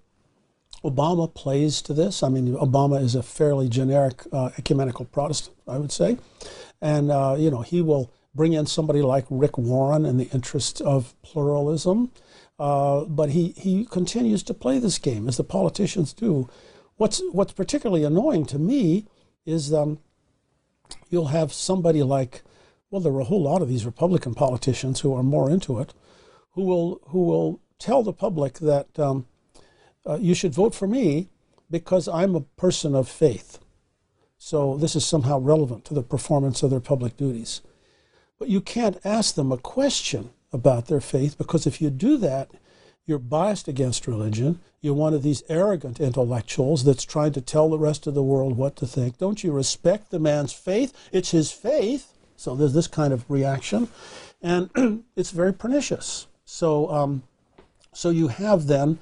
Obama plays to this. I mean, Obama is a fairly generic uh, ecumenical Protestant, I would say. And, uh, you know, he will bring in somebody like Rick Warren in the interest of pluralism. Uh, but he, he continues to play this game, as the politicians do. What's, what's particularly annoying to me is um, you'll have somebody like, well, there are a whole lot of these Republican politicians who are more into it, who will, who will tell the public that. Um, uh, you should vote for me because I'm a person of faith. So this is somehow relevant to the performance of their public duties. But you can't ask them a question about their faith because if you do that, you're biased against religion. You're one of these arrogant intellectuals that's trying to tell the rest of the world what to think. Don't you respect the man's faith? It's his faith. So there's this kind of reaction. And it's very pernicious. So, um, so you have then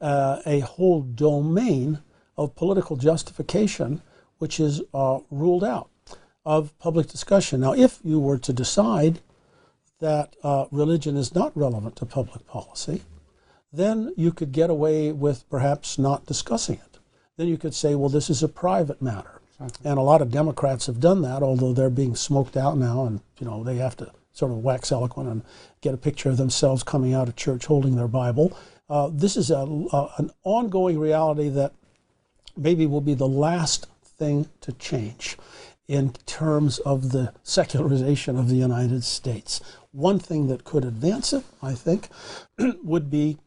uh, a whole domain of political justification which is uh, ruled out of public discussion. Now, if you were to decide that uh, religion is not relevant to public policy, then you could get away with perhaps not discussing it. Then you could say, well, this is a private matter. Exactly. And a lot of Democrats have done that, although they're being smoked out now, and you know they have to sort of wax eloquent and get a picture of themselves coming out of church holding their Bible. Uh, this is a, a, an ongoing reality that maybe will be the last thing to change in terms of the secularization of the United States. One thing that could advance it, I think, would be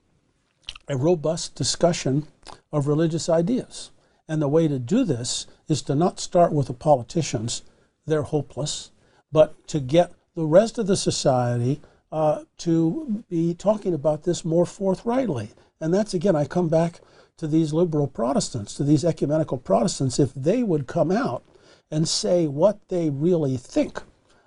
a robust discussion of religious ideas. And the way to do this is to not start with the politicians, they're hopeless, but to get the rest of the society uh, to be talking about this more forthrightly. And that's again, I come back to these liberal Protestants, to these ecumenical Protestants, if they would come out and say what they really think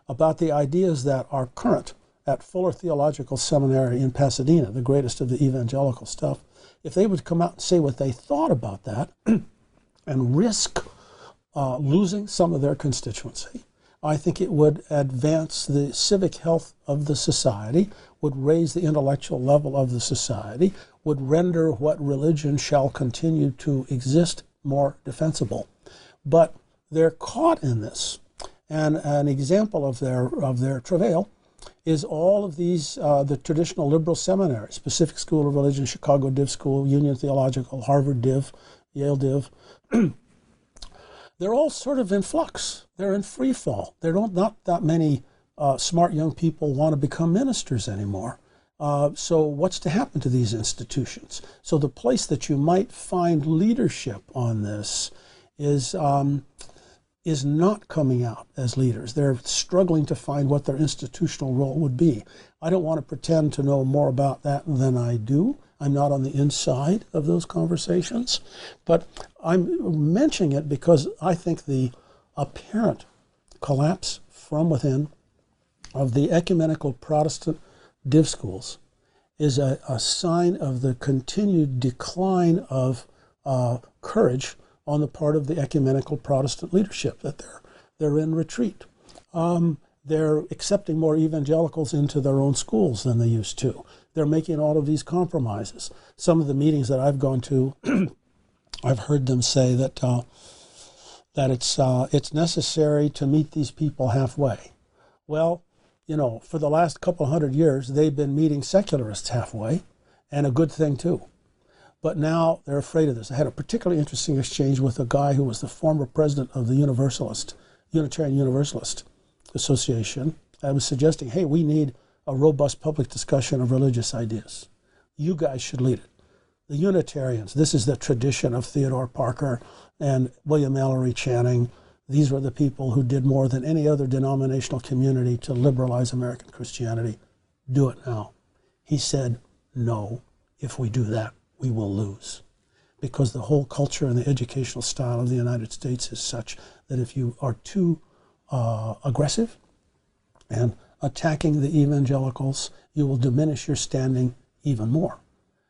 about the ideas that are current at Fuller Theological Seminary in Pasadena, the greatest of the evangelical stuff, if they would come out and say what they thought about that and risk uh, losing some of their constituency, I think it would advance the civic health of the society, would raise the intellectual level of the society, would render what religion shall continue to exist more defensible. But they're caught in this. And an example of their, of their travail is all of these, uh, the traditional liberal seminaries, Pacific School of Religion, Chicago Div School, Union Theological, Harvard Div, Yale Div. they're all sort of in flux. They're in free fall. There don't not that many uh, smart young people want to become ministers anymore. Uh, so, what's to happen to these institutions? So, the place that you might find leadership on this is um, is not coming out as leaders. They're struggling to find what their institutional role would be. I don't want to pretend to know more about that than I do. I'm not on the inside of those conversations, but I'm mentioning it because I think the apparent collapse from within of the ecumenical Protestant div schools is a, a sign of the continued decline of uh, courage on the part of the ecumenical Protestant leadership, that they're, they're in retreat. Um, they're accepting more evangelicals into their own schools than they used to. They're making all of these compromises. Some of the meetings that I've gone to, I've heard them say that uh, that it's uh, it's necessary to meet these people halfway. Well, you know, for the last couple hundred years, they've been meeting secularists halfway, and a good thing too. But now they're afraid of this. I had a particularly interesting exchange with a guy who was the former president of the Universalist, Unitarian Universalist Association. I was suggesting, hey, we need a robust public discussion of religious ideas. You guys should lead it. The Unitarians, this is the tradition of Theodore Parker and William Ellery Channing. These were the people who did more than any other denominational community to liberalize American Christianity. Do it now. He said, no, if we do that, we will lose. Because the whole culture and the educational style of the United States is such that if you are too uh, aggressive and attacking the evangelicals, you will diminish your standing even more.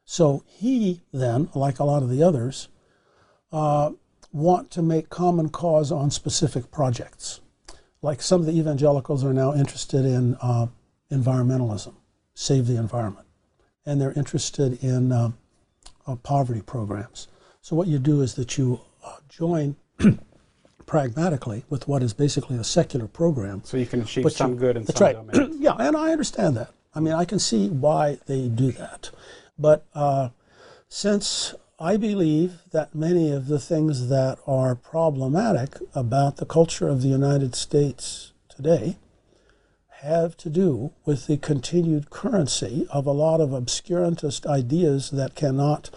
So he then, like a lot of the others, uh, want to make common cause on specific projects. Like some of the evangelicals are now interested in uh, environmentalism, save the environment, and they're interested in uh, poverty programs. So what you do is that you uh, join pragmatically with what is basically a secular program. So you can achieve some you, good in that's some right. yeah, and I understand that. I mean, I can see why they do that. But uh, since I believe that many of the things that are problematic about the culture of the United States today have to do with the continued currency of a lot of obscurantist ideas that cannot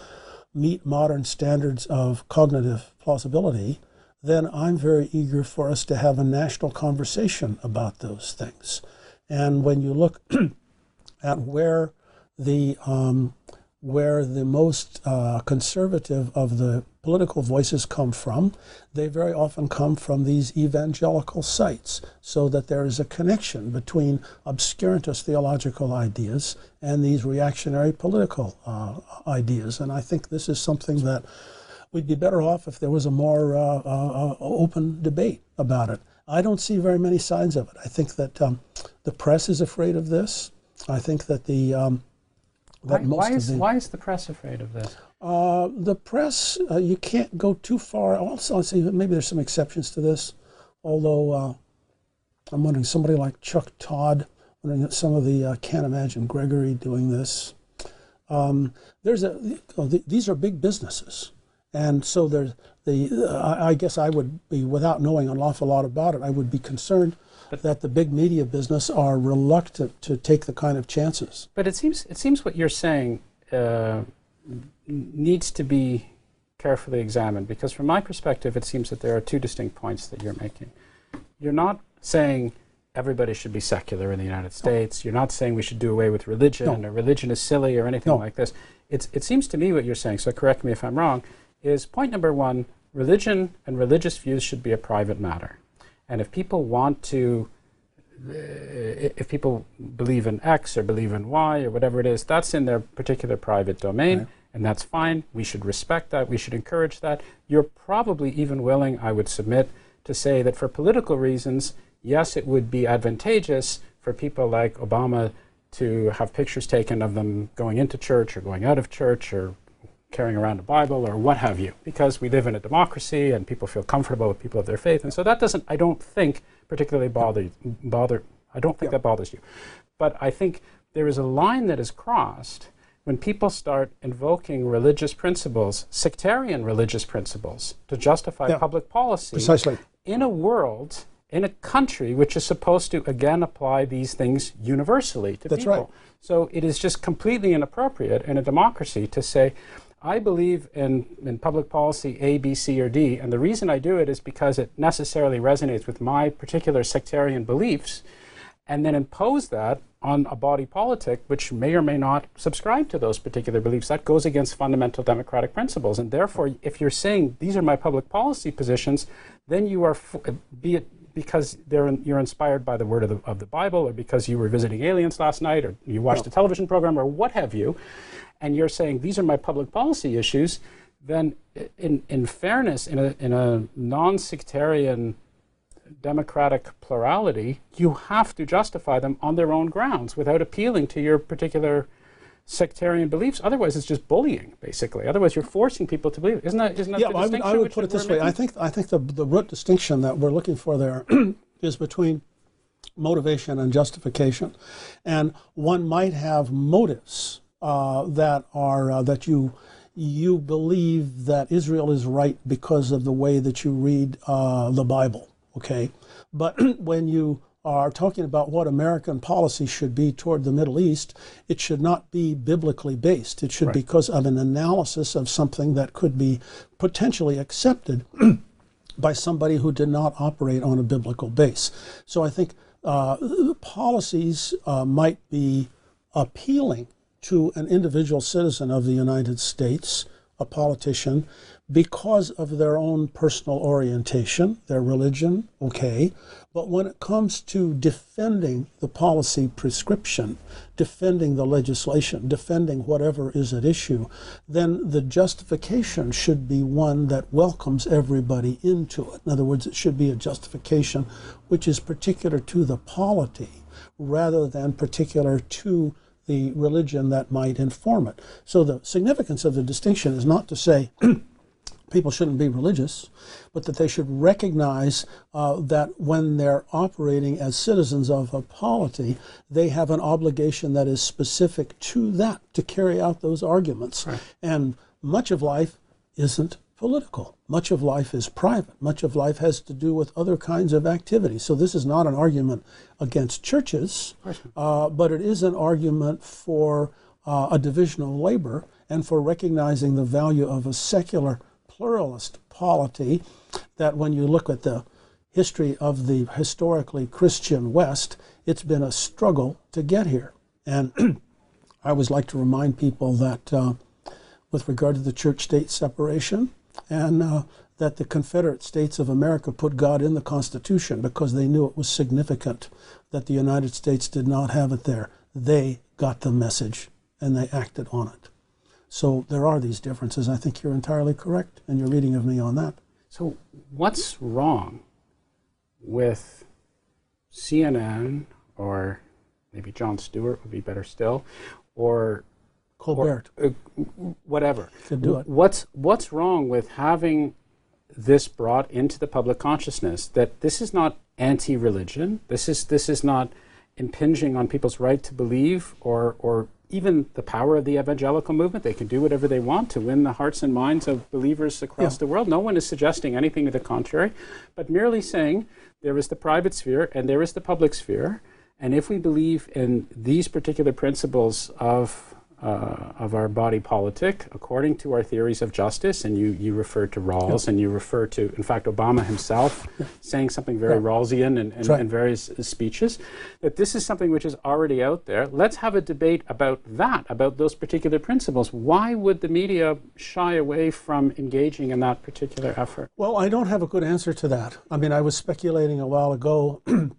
meet modern standards of cognitive plausibility, then I'm very eager for us to have a national conversation about those things. And when you look at where the um, where the most uh, conservative of the political voices come from, they very often come from these evangelical sites, so that there is a connection between obscurantist theological ideas and these reactionary political uh, ideas. And I think this is something that we'd be better off if there was a more uh, uh, uh open debate about it. I don't see very many signs of it. I think that um, the press is afraid of this. I think that the um, why, why, is, the, why is the press afraid of this? Uh, the press, uh, you can't go too far. Also, I see, maybe there's some exceptions to this, although uh, I'm wondering somebody like Chuck Todd, wondering some of the uh, can't imagine Gregory doing this. Um, there's a these are big businesses, and so there's the. I guess I would be without knowing an awful lot about it. I would be concerned but that the big media business are reluctant to take the kind of chances. But it seems it seems what you're saying uh, needs to be carefully examined because, from my perspective, it seems that there are two distinct points that you're making. You're not saying everybody should be secular in the United States. No. You're not saying we should do away with religion no. or religion is silly or anything no. like this. It's, it seems to me what you're saying, so correct me if I'm wrong, is point number one religion and religious views should be a private matter. And if people want to, if people believe in X or believe in Y or whatever it is, that's in their particular private domain, right. and that's fine. We should respect that. We should encourage that. You're probably even willing, I would submit, to say that for political reasons, yes, it would be advantageous for people like Obama to have pictures taken of them going into church or going out of church or carrying around a Bible or what have you, because we live in a democracy and people feel comfortable with people of their faith. And so that doesn't, I don't think, particularly bother, bother I don't think yeah. that bothers you. But I think there is a line that is crossed when people start invoking religious principles, sectarian religious principles, to justify yeah. public policy Precisely. in a world in a country which is supposed to again apply these things universally to That's people. right. So it is just completely inappropriate in a democracy to say, I believe in, in public policy A, B, C, or D, and the reason I do it is because it necessarily resonates with my particular sectarian beliefs, and then impose that on a body politic which may or may not subscribe to those particular beliefs. That goes against fundamental democratic principles. And therefore, if you're saying these are my public policy positions, then you are, be it because they're in, you're inspired by the word of the, of the Bible, or because you were visiting aliens last night, or you watched a television program, or what have you, and you're saying these are my public policy issues, then in, in fairness, in a, in a non sectarian democratic plurality, you have to justify them on their own grounds without appealing to your particular sectarian beliefs. Otherwise, it's just bullying, basically. Otherwise, you're forcing people to believe. Isn't that, isn't that yeah, the I would. I would put it this way. I think I think the the root distinction that we're looking for there is between motivation and justification, and one might have motives uh, that are uh, that you you believe that Israel is right because of the way that you read uh, the Bible. Okay, but when you are talking about what American policy should be toward the Middle East, it should not be biblically based. It should be because of an analysis of something that could be potentially accepted by somebody who did not operate on a biblical base. So I think uh, policies uh, might be appealing to an individual citizen of the United States, a politician, because of their own personal orientation, their religion, okay. But when it comes to defending the policy prescription, defending the legislation, defending whatever is at issue, then the justification should be one that welcomes everybody into it. In other words, it should be a justification which is particular to the polity rather than particular to the religion that might inform it. So the significance of the distinction is not to say people shouldn't be religious, but that they should recognize uh, that when they're operating as citizens of a polity, they have an obligation that is specific to that to carry out those arguments. And much of life isn't political. Much of life is private. Much of life has to do with other kinds of activities. So this is not an argument against churches, uh, but it is an argument for uh, a division of labor and for recognizing the value of a secular pluralist polity that when you look at the history of the historically Christian West, it's been a struggle to get here. And I always like to remind people that uh, with regard to the church state separation, and uh, that the Confederate States of America put God in the Constitution because they knew it was significant that the United States did not have it there. They got the message and they acted on it. So there are these differences. I think you're entirely correct in your reading of me on that. So, what's wrong with CNN or maybe Jon Stewart would be better still, or Colbert. uh, whatever? Could do it. What's what's wrong with having this brought into the public consciousness that this is not anti-religion. This is this is not impinging on people's right to believe or or even the power of the evangelical movement. They can do whatever they want to win the hearts and minds of believers across Yeah. the world. No one is suggesting anything to the contrary, but merely saying there is the private sphere and there is the public sphere. And if we believe in these particular principles of uh, of our body politic, according to our theories of justice, and you, you refer to Rawls, and you refer to, in fact, Obama himself saying something very Yeah. Rawlsian in, in, right. in various uh, speeches, that this is something which is already out there. Let's have a debate about that, about those particular principles. Why would the media shy away from engaging in that particular effort? Well, I don't have a good answer to that. I mean, I was speculating a while ago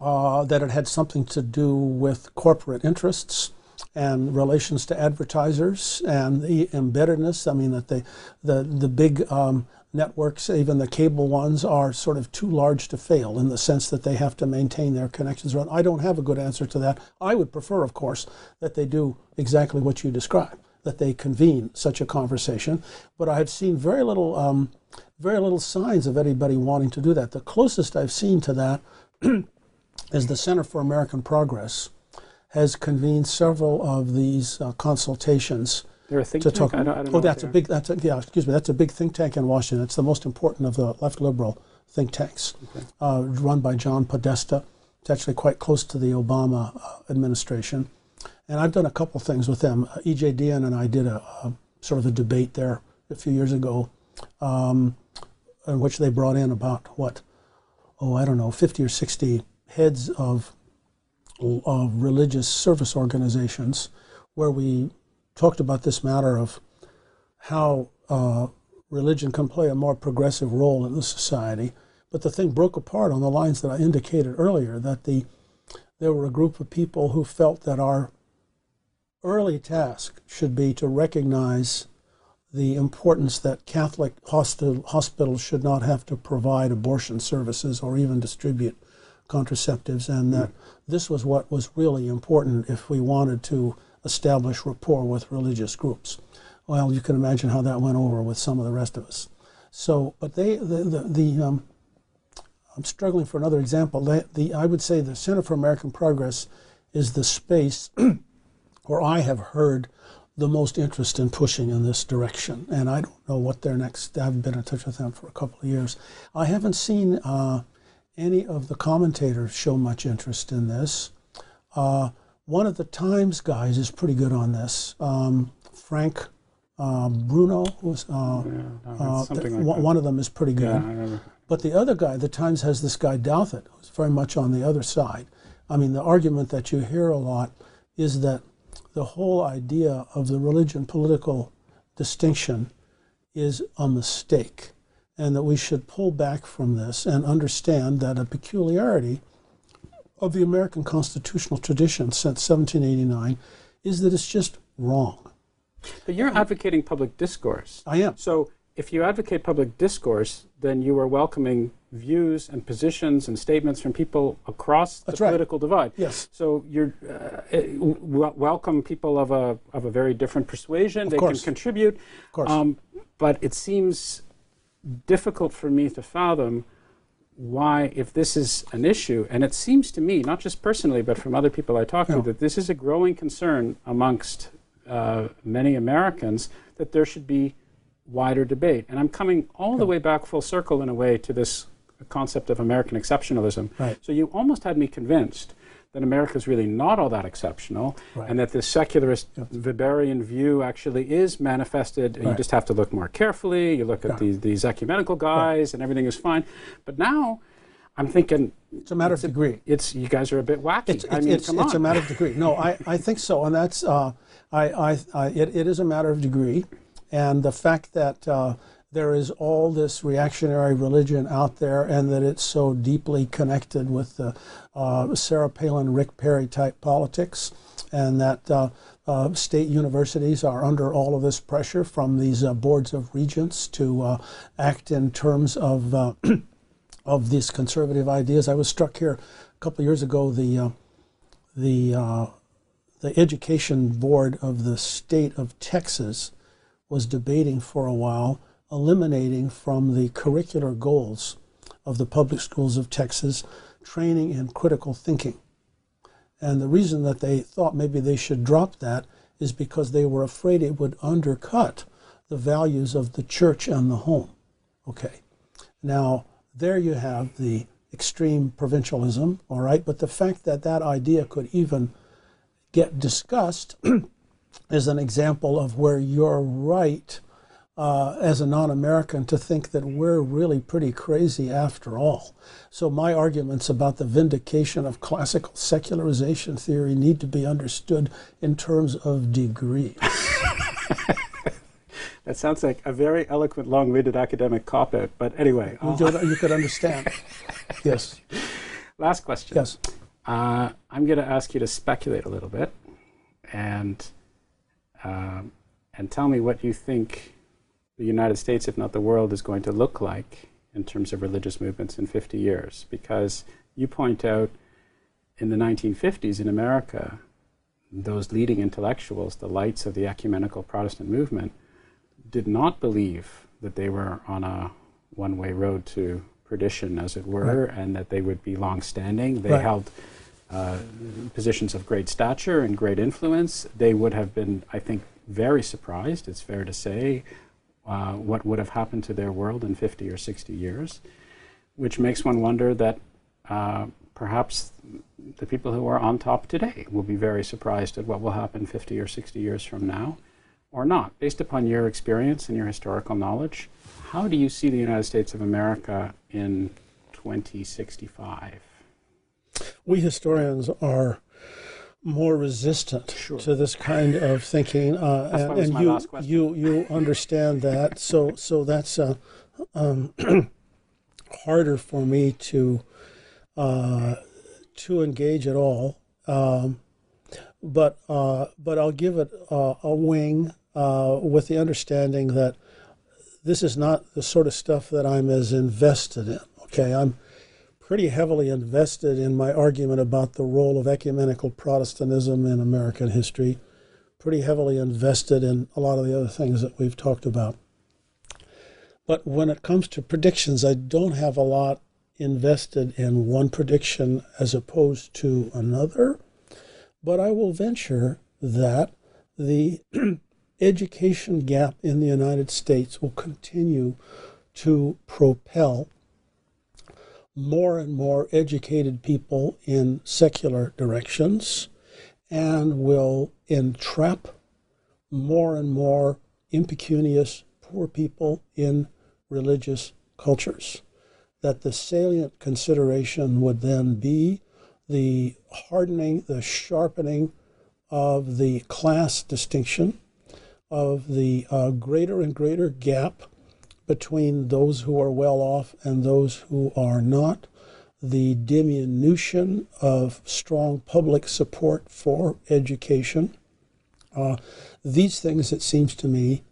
uh, that it had something to do with corporate interests and relations to advertisers and the embeddedness. I mean, that they, the the big um, networks, even the cable ones, are sort of too large to fail in the sense that they have to maintain their connections. I don't have a good answer to that. I would prefer, of course, that they do exactly what you describe, that they convene such a conversation. But I have seen very little, um, very little signs of anybody wanting to do that. The closest I've seen to that is the Center for American Progress has convened several of these uh, consultations They're a think to tank? talk. I don't, I don't oh, that's a big. That's a, yeah. Excuse me. That's a big think tank in Washington. It's the most important of the left liberal think tanks, Okay. uh, run by John Podesta. It's actually quite close to the Obama uh, administration, and I've done a couple things with them. Uh, E.J. Dionne and I did a, a sort of a debate there a few years ago, um, in which they brought in about what, oh, I don't know, 50 or 60 heads of of religious service organizations, where we talked about this matter of how uh, religion can play a more progressive role in the society. But the thing broke apart on the lines that I indicated earlier that the there were a group of people who felt that our early task should be to recognize the importance that Catholic hospitals should not have to provide abortion services or even distribute contraceptives, and that this was what was really important if we wanted to establish rapport with religious groups. Well, you can imagine how that went over with some of the rest of us. So, but they, the, the, the um, I'm struggling for another example. They, the, I would say the Center for American Progress is the space where I have heard the most interest in pushing in this direction. And I don't know what their next, I haven't been in touch with them for a couple of years. I haven't seen uh, any of the commentators show much interest in this. Uh, one of the Times guys is pretty good on this. Um, Frank uh, Bruni was uh, Yeah, uh, something like one one of them is pretty good. Yeah. But the other guy, the Times has this guy Douthat, who's very much on the other side. I mean, the argument that you hear a lot is that the whole idea of the religion political distinction is a mistake, and that we should pull back from this and understand that a peculiarity of the American constitutional tradition since 1789 is that it's just wrong. But you're advocating public discourse. I am. So if you advocate public discourse, then you are welcoming views and positions and statements from people across the That's right. political divide. Yes. So you're uh, welcome people of a of a very different persuasion. they course. can contribute. Of course. Um, but it seems difficult for me to fathom why, if this is an issue, and it seems to me, not just personally, but from other people I talk Yeah. to, that this is a growing concern amongst uh, many Americans, that there should be wider debate. And I'm coming all the way back full circle in a way to this concept of American exceptionalism. Right. So you almost had me convinced that America is really not all that exceptional, Right. and that this secularist Weberian view actually is manifested. You just have to look more carefully. You look at Yeah. these, these ecumenical guys, and everything is fine. But now, I'm thinking It's a matter of degree. it's you guys are a bit wacky. It's, I it's, mean, it's, come it's a matter of degree. No, I, I think so, and that's uh, I, I, I it, it is a matter of degree, and the fact that uh, there is all this reactionary religion out there, and that it's so deeply connected with the uh, Sarah Palin, Rick Perry type politics, and that uh, uh, state universities are under all of this pressure from these uh, boards of regents to uh, act in terms of uh, of these conservative ideas. I was struck here a couple of years ago. The the the education board of the state of Texas was debating for a while eliminating from the curricular goals of the public schools of Texas training in critical thinking. And the reason that they thought maybe they should drop that is because they were afraid it would undercut the values of the church and the home. Okay. Now, there you have the extreme provincialism, all right, but the fact that that idea could even get discussed is an example of where you're right uh, as a non American to think that we're really pretty crazy after all. So, my arguments about the vindication of classical secularization theory need to be understood in terms of degree. That sounds like a very eloquent, long-winded academic cop-out. But anyway, You I'll- could- you could understand. Yes, last question. yes. Uh, I'm going to ask you to speculate a little bit, and um, and tell me what you think the United States, if not the world, is going to look like in terms of religious movements in 50 years. Because you point out in the 1950s in America, those leading intellectuals, the lights of the ecumenical Protestant movement, did not believe that they were on a one-way road to perdition, as it were, and that they would be long-standing. They Right. held uh, positions of great stature and great influence. They would have been, I think, very surprised, it's fair to say, uh, what would have happened to their world in 50 or 60 years, which makes one wonder that uh, perhaps the people who are on top today will be very surprised at what will happen 50 or 60 years from now or not. Based upon your experience and your historical knowledge, how do you see the United States of America in 2065? We historians are more resistant Sure. to this kind of thinking, uh, and, and you you you understand that. So so that's uh, um, harder for me to uh, to engage at all. Um, but uh, but I'll give it uh, a wing uh, with the understanding that this is not the sort of stuff that I'm as invested in. Okay, I'm pretty heavily invested in my argument about the role of ecumenical Protestantism in American history, pretty heavily invested in a lot of the other things that we've talked about. But when it comes to predictions, I don't have a lot invested in one prediction as opposed to another. But I will venture that the education gap in the United States will continue to propel more and more educated people in secular directions and will entrap more and more impecunious poor people in religious cultures. That the salient consideration would then be the hardening, the sharpening of the class distinction, of the uh, greater and greater gap between those who are well off and those who are not, the diminution of strong public support for education. Uh, these things, it seems to me,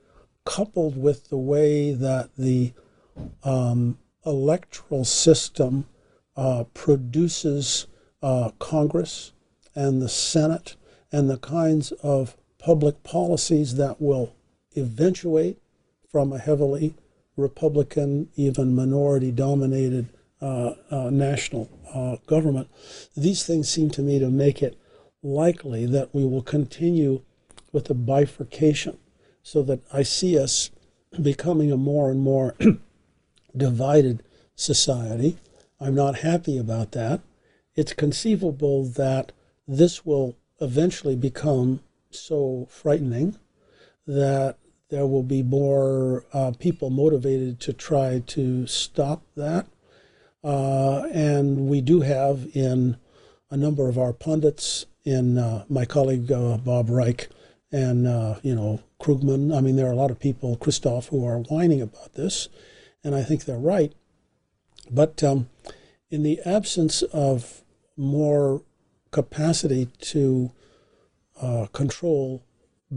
coupled with the way that the um, electoral system uh, produces uh, Congress and the Senate and the kinds of public policies that will eventuate from a heavily Republican, even minority dominated uh, uh, national uh, government. These things seem to me to make it likely that we will continue with a bifurcation so that I see us becoming a more and more divided society. I'm not happy about that. It's conceivable that this will eventually become so frightening that there will be more uh, people motivated to try to stop that. Uh, and we do have in a number of our pundits, in uh, my colleague uh, Bob Reich and, uh, you know, Krugman. I mean, there are a lot of people, Kristof, who are whining about this, and I think they're right. But um, in the absence of more capacity to uh, control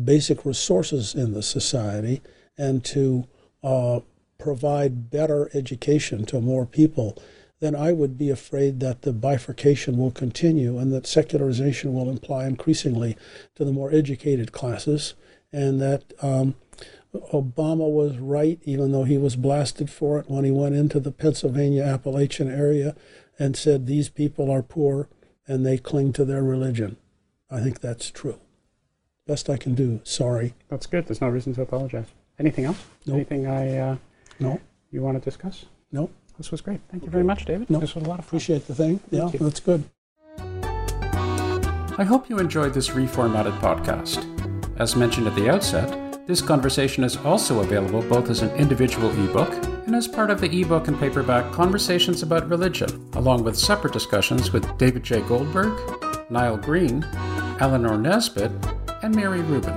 basic resources in the society and to uh, provide better education to more people, then I would be afraid that the bifurcation will continue and that secularization will imply increasingly to the more educated classes, and that um, Obama was right, even though he was blasted for it when he went into the Pennsylvania Appalachian area and said these people are poor and they cling to their religion. I think that's true. Best I can do. Sorry. That's good. There's no reason to apologize. Anything else? Nope. Anything I uh, No, you want to discuss? no. This was great. Thank you very much, David. No. This was a lot of fun. Appreciate the thing. Yeah, you. that's good. I hope you enjoyed this reformatted podcast. As mentioned at the outset, this conversation is also available both as an individual ebook and as part of the ebook and paperback Conversations About Religion, along with separate discussions with David J. Goldberg, Nile Green, Eleanor Nesbitt, and Miri Rubin.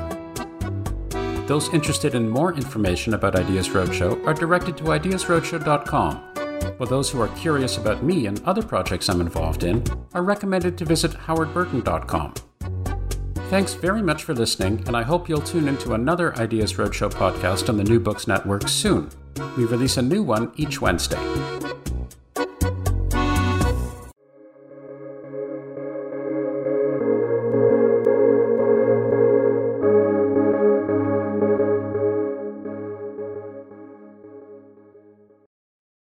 Those interested in more information about Ideas Roadshow are directed to ideasroadshow.com, while those who are curious about me and other projects I'm involved in are recommended to visit howardburton.com. Thanks very much for listening, and I hope you'll tune into another Ideas Roadshow podcast on the New Books Network soon. We release a new one each Wednesday.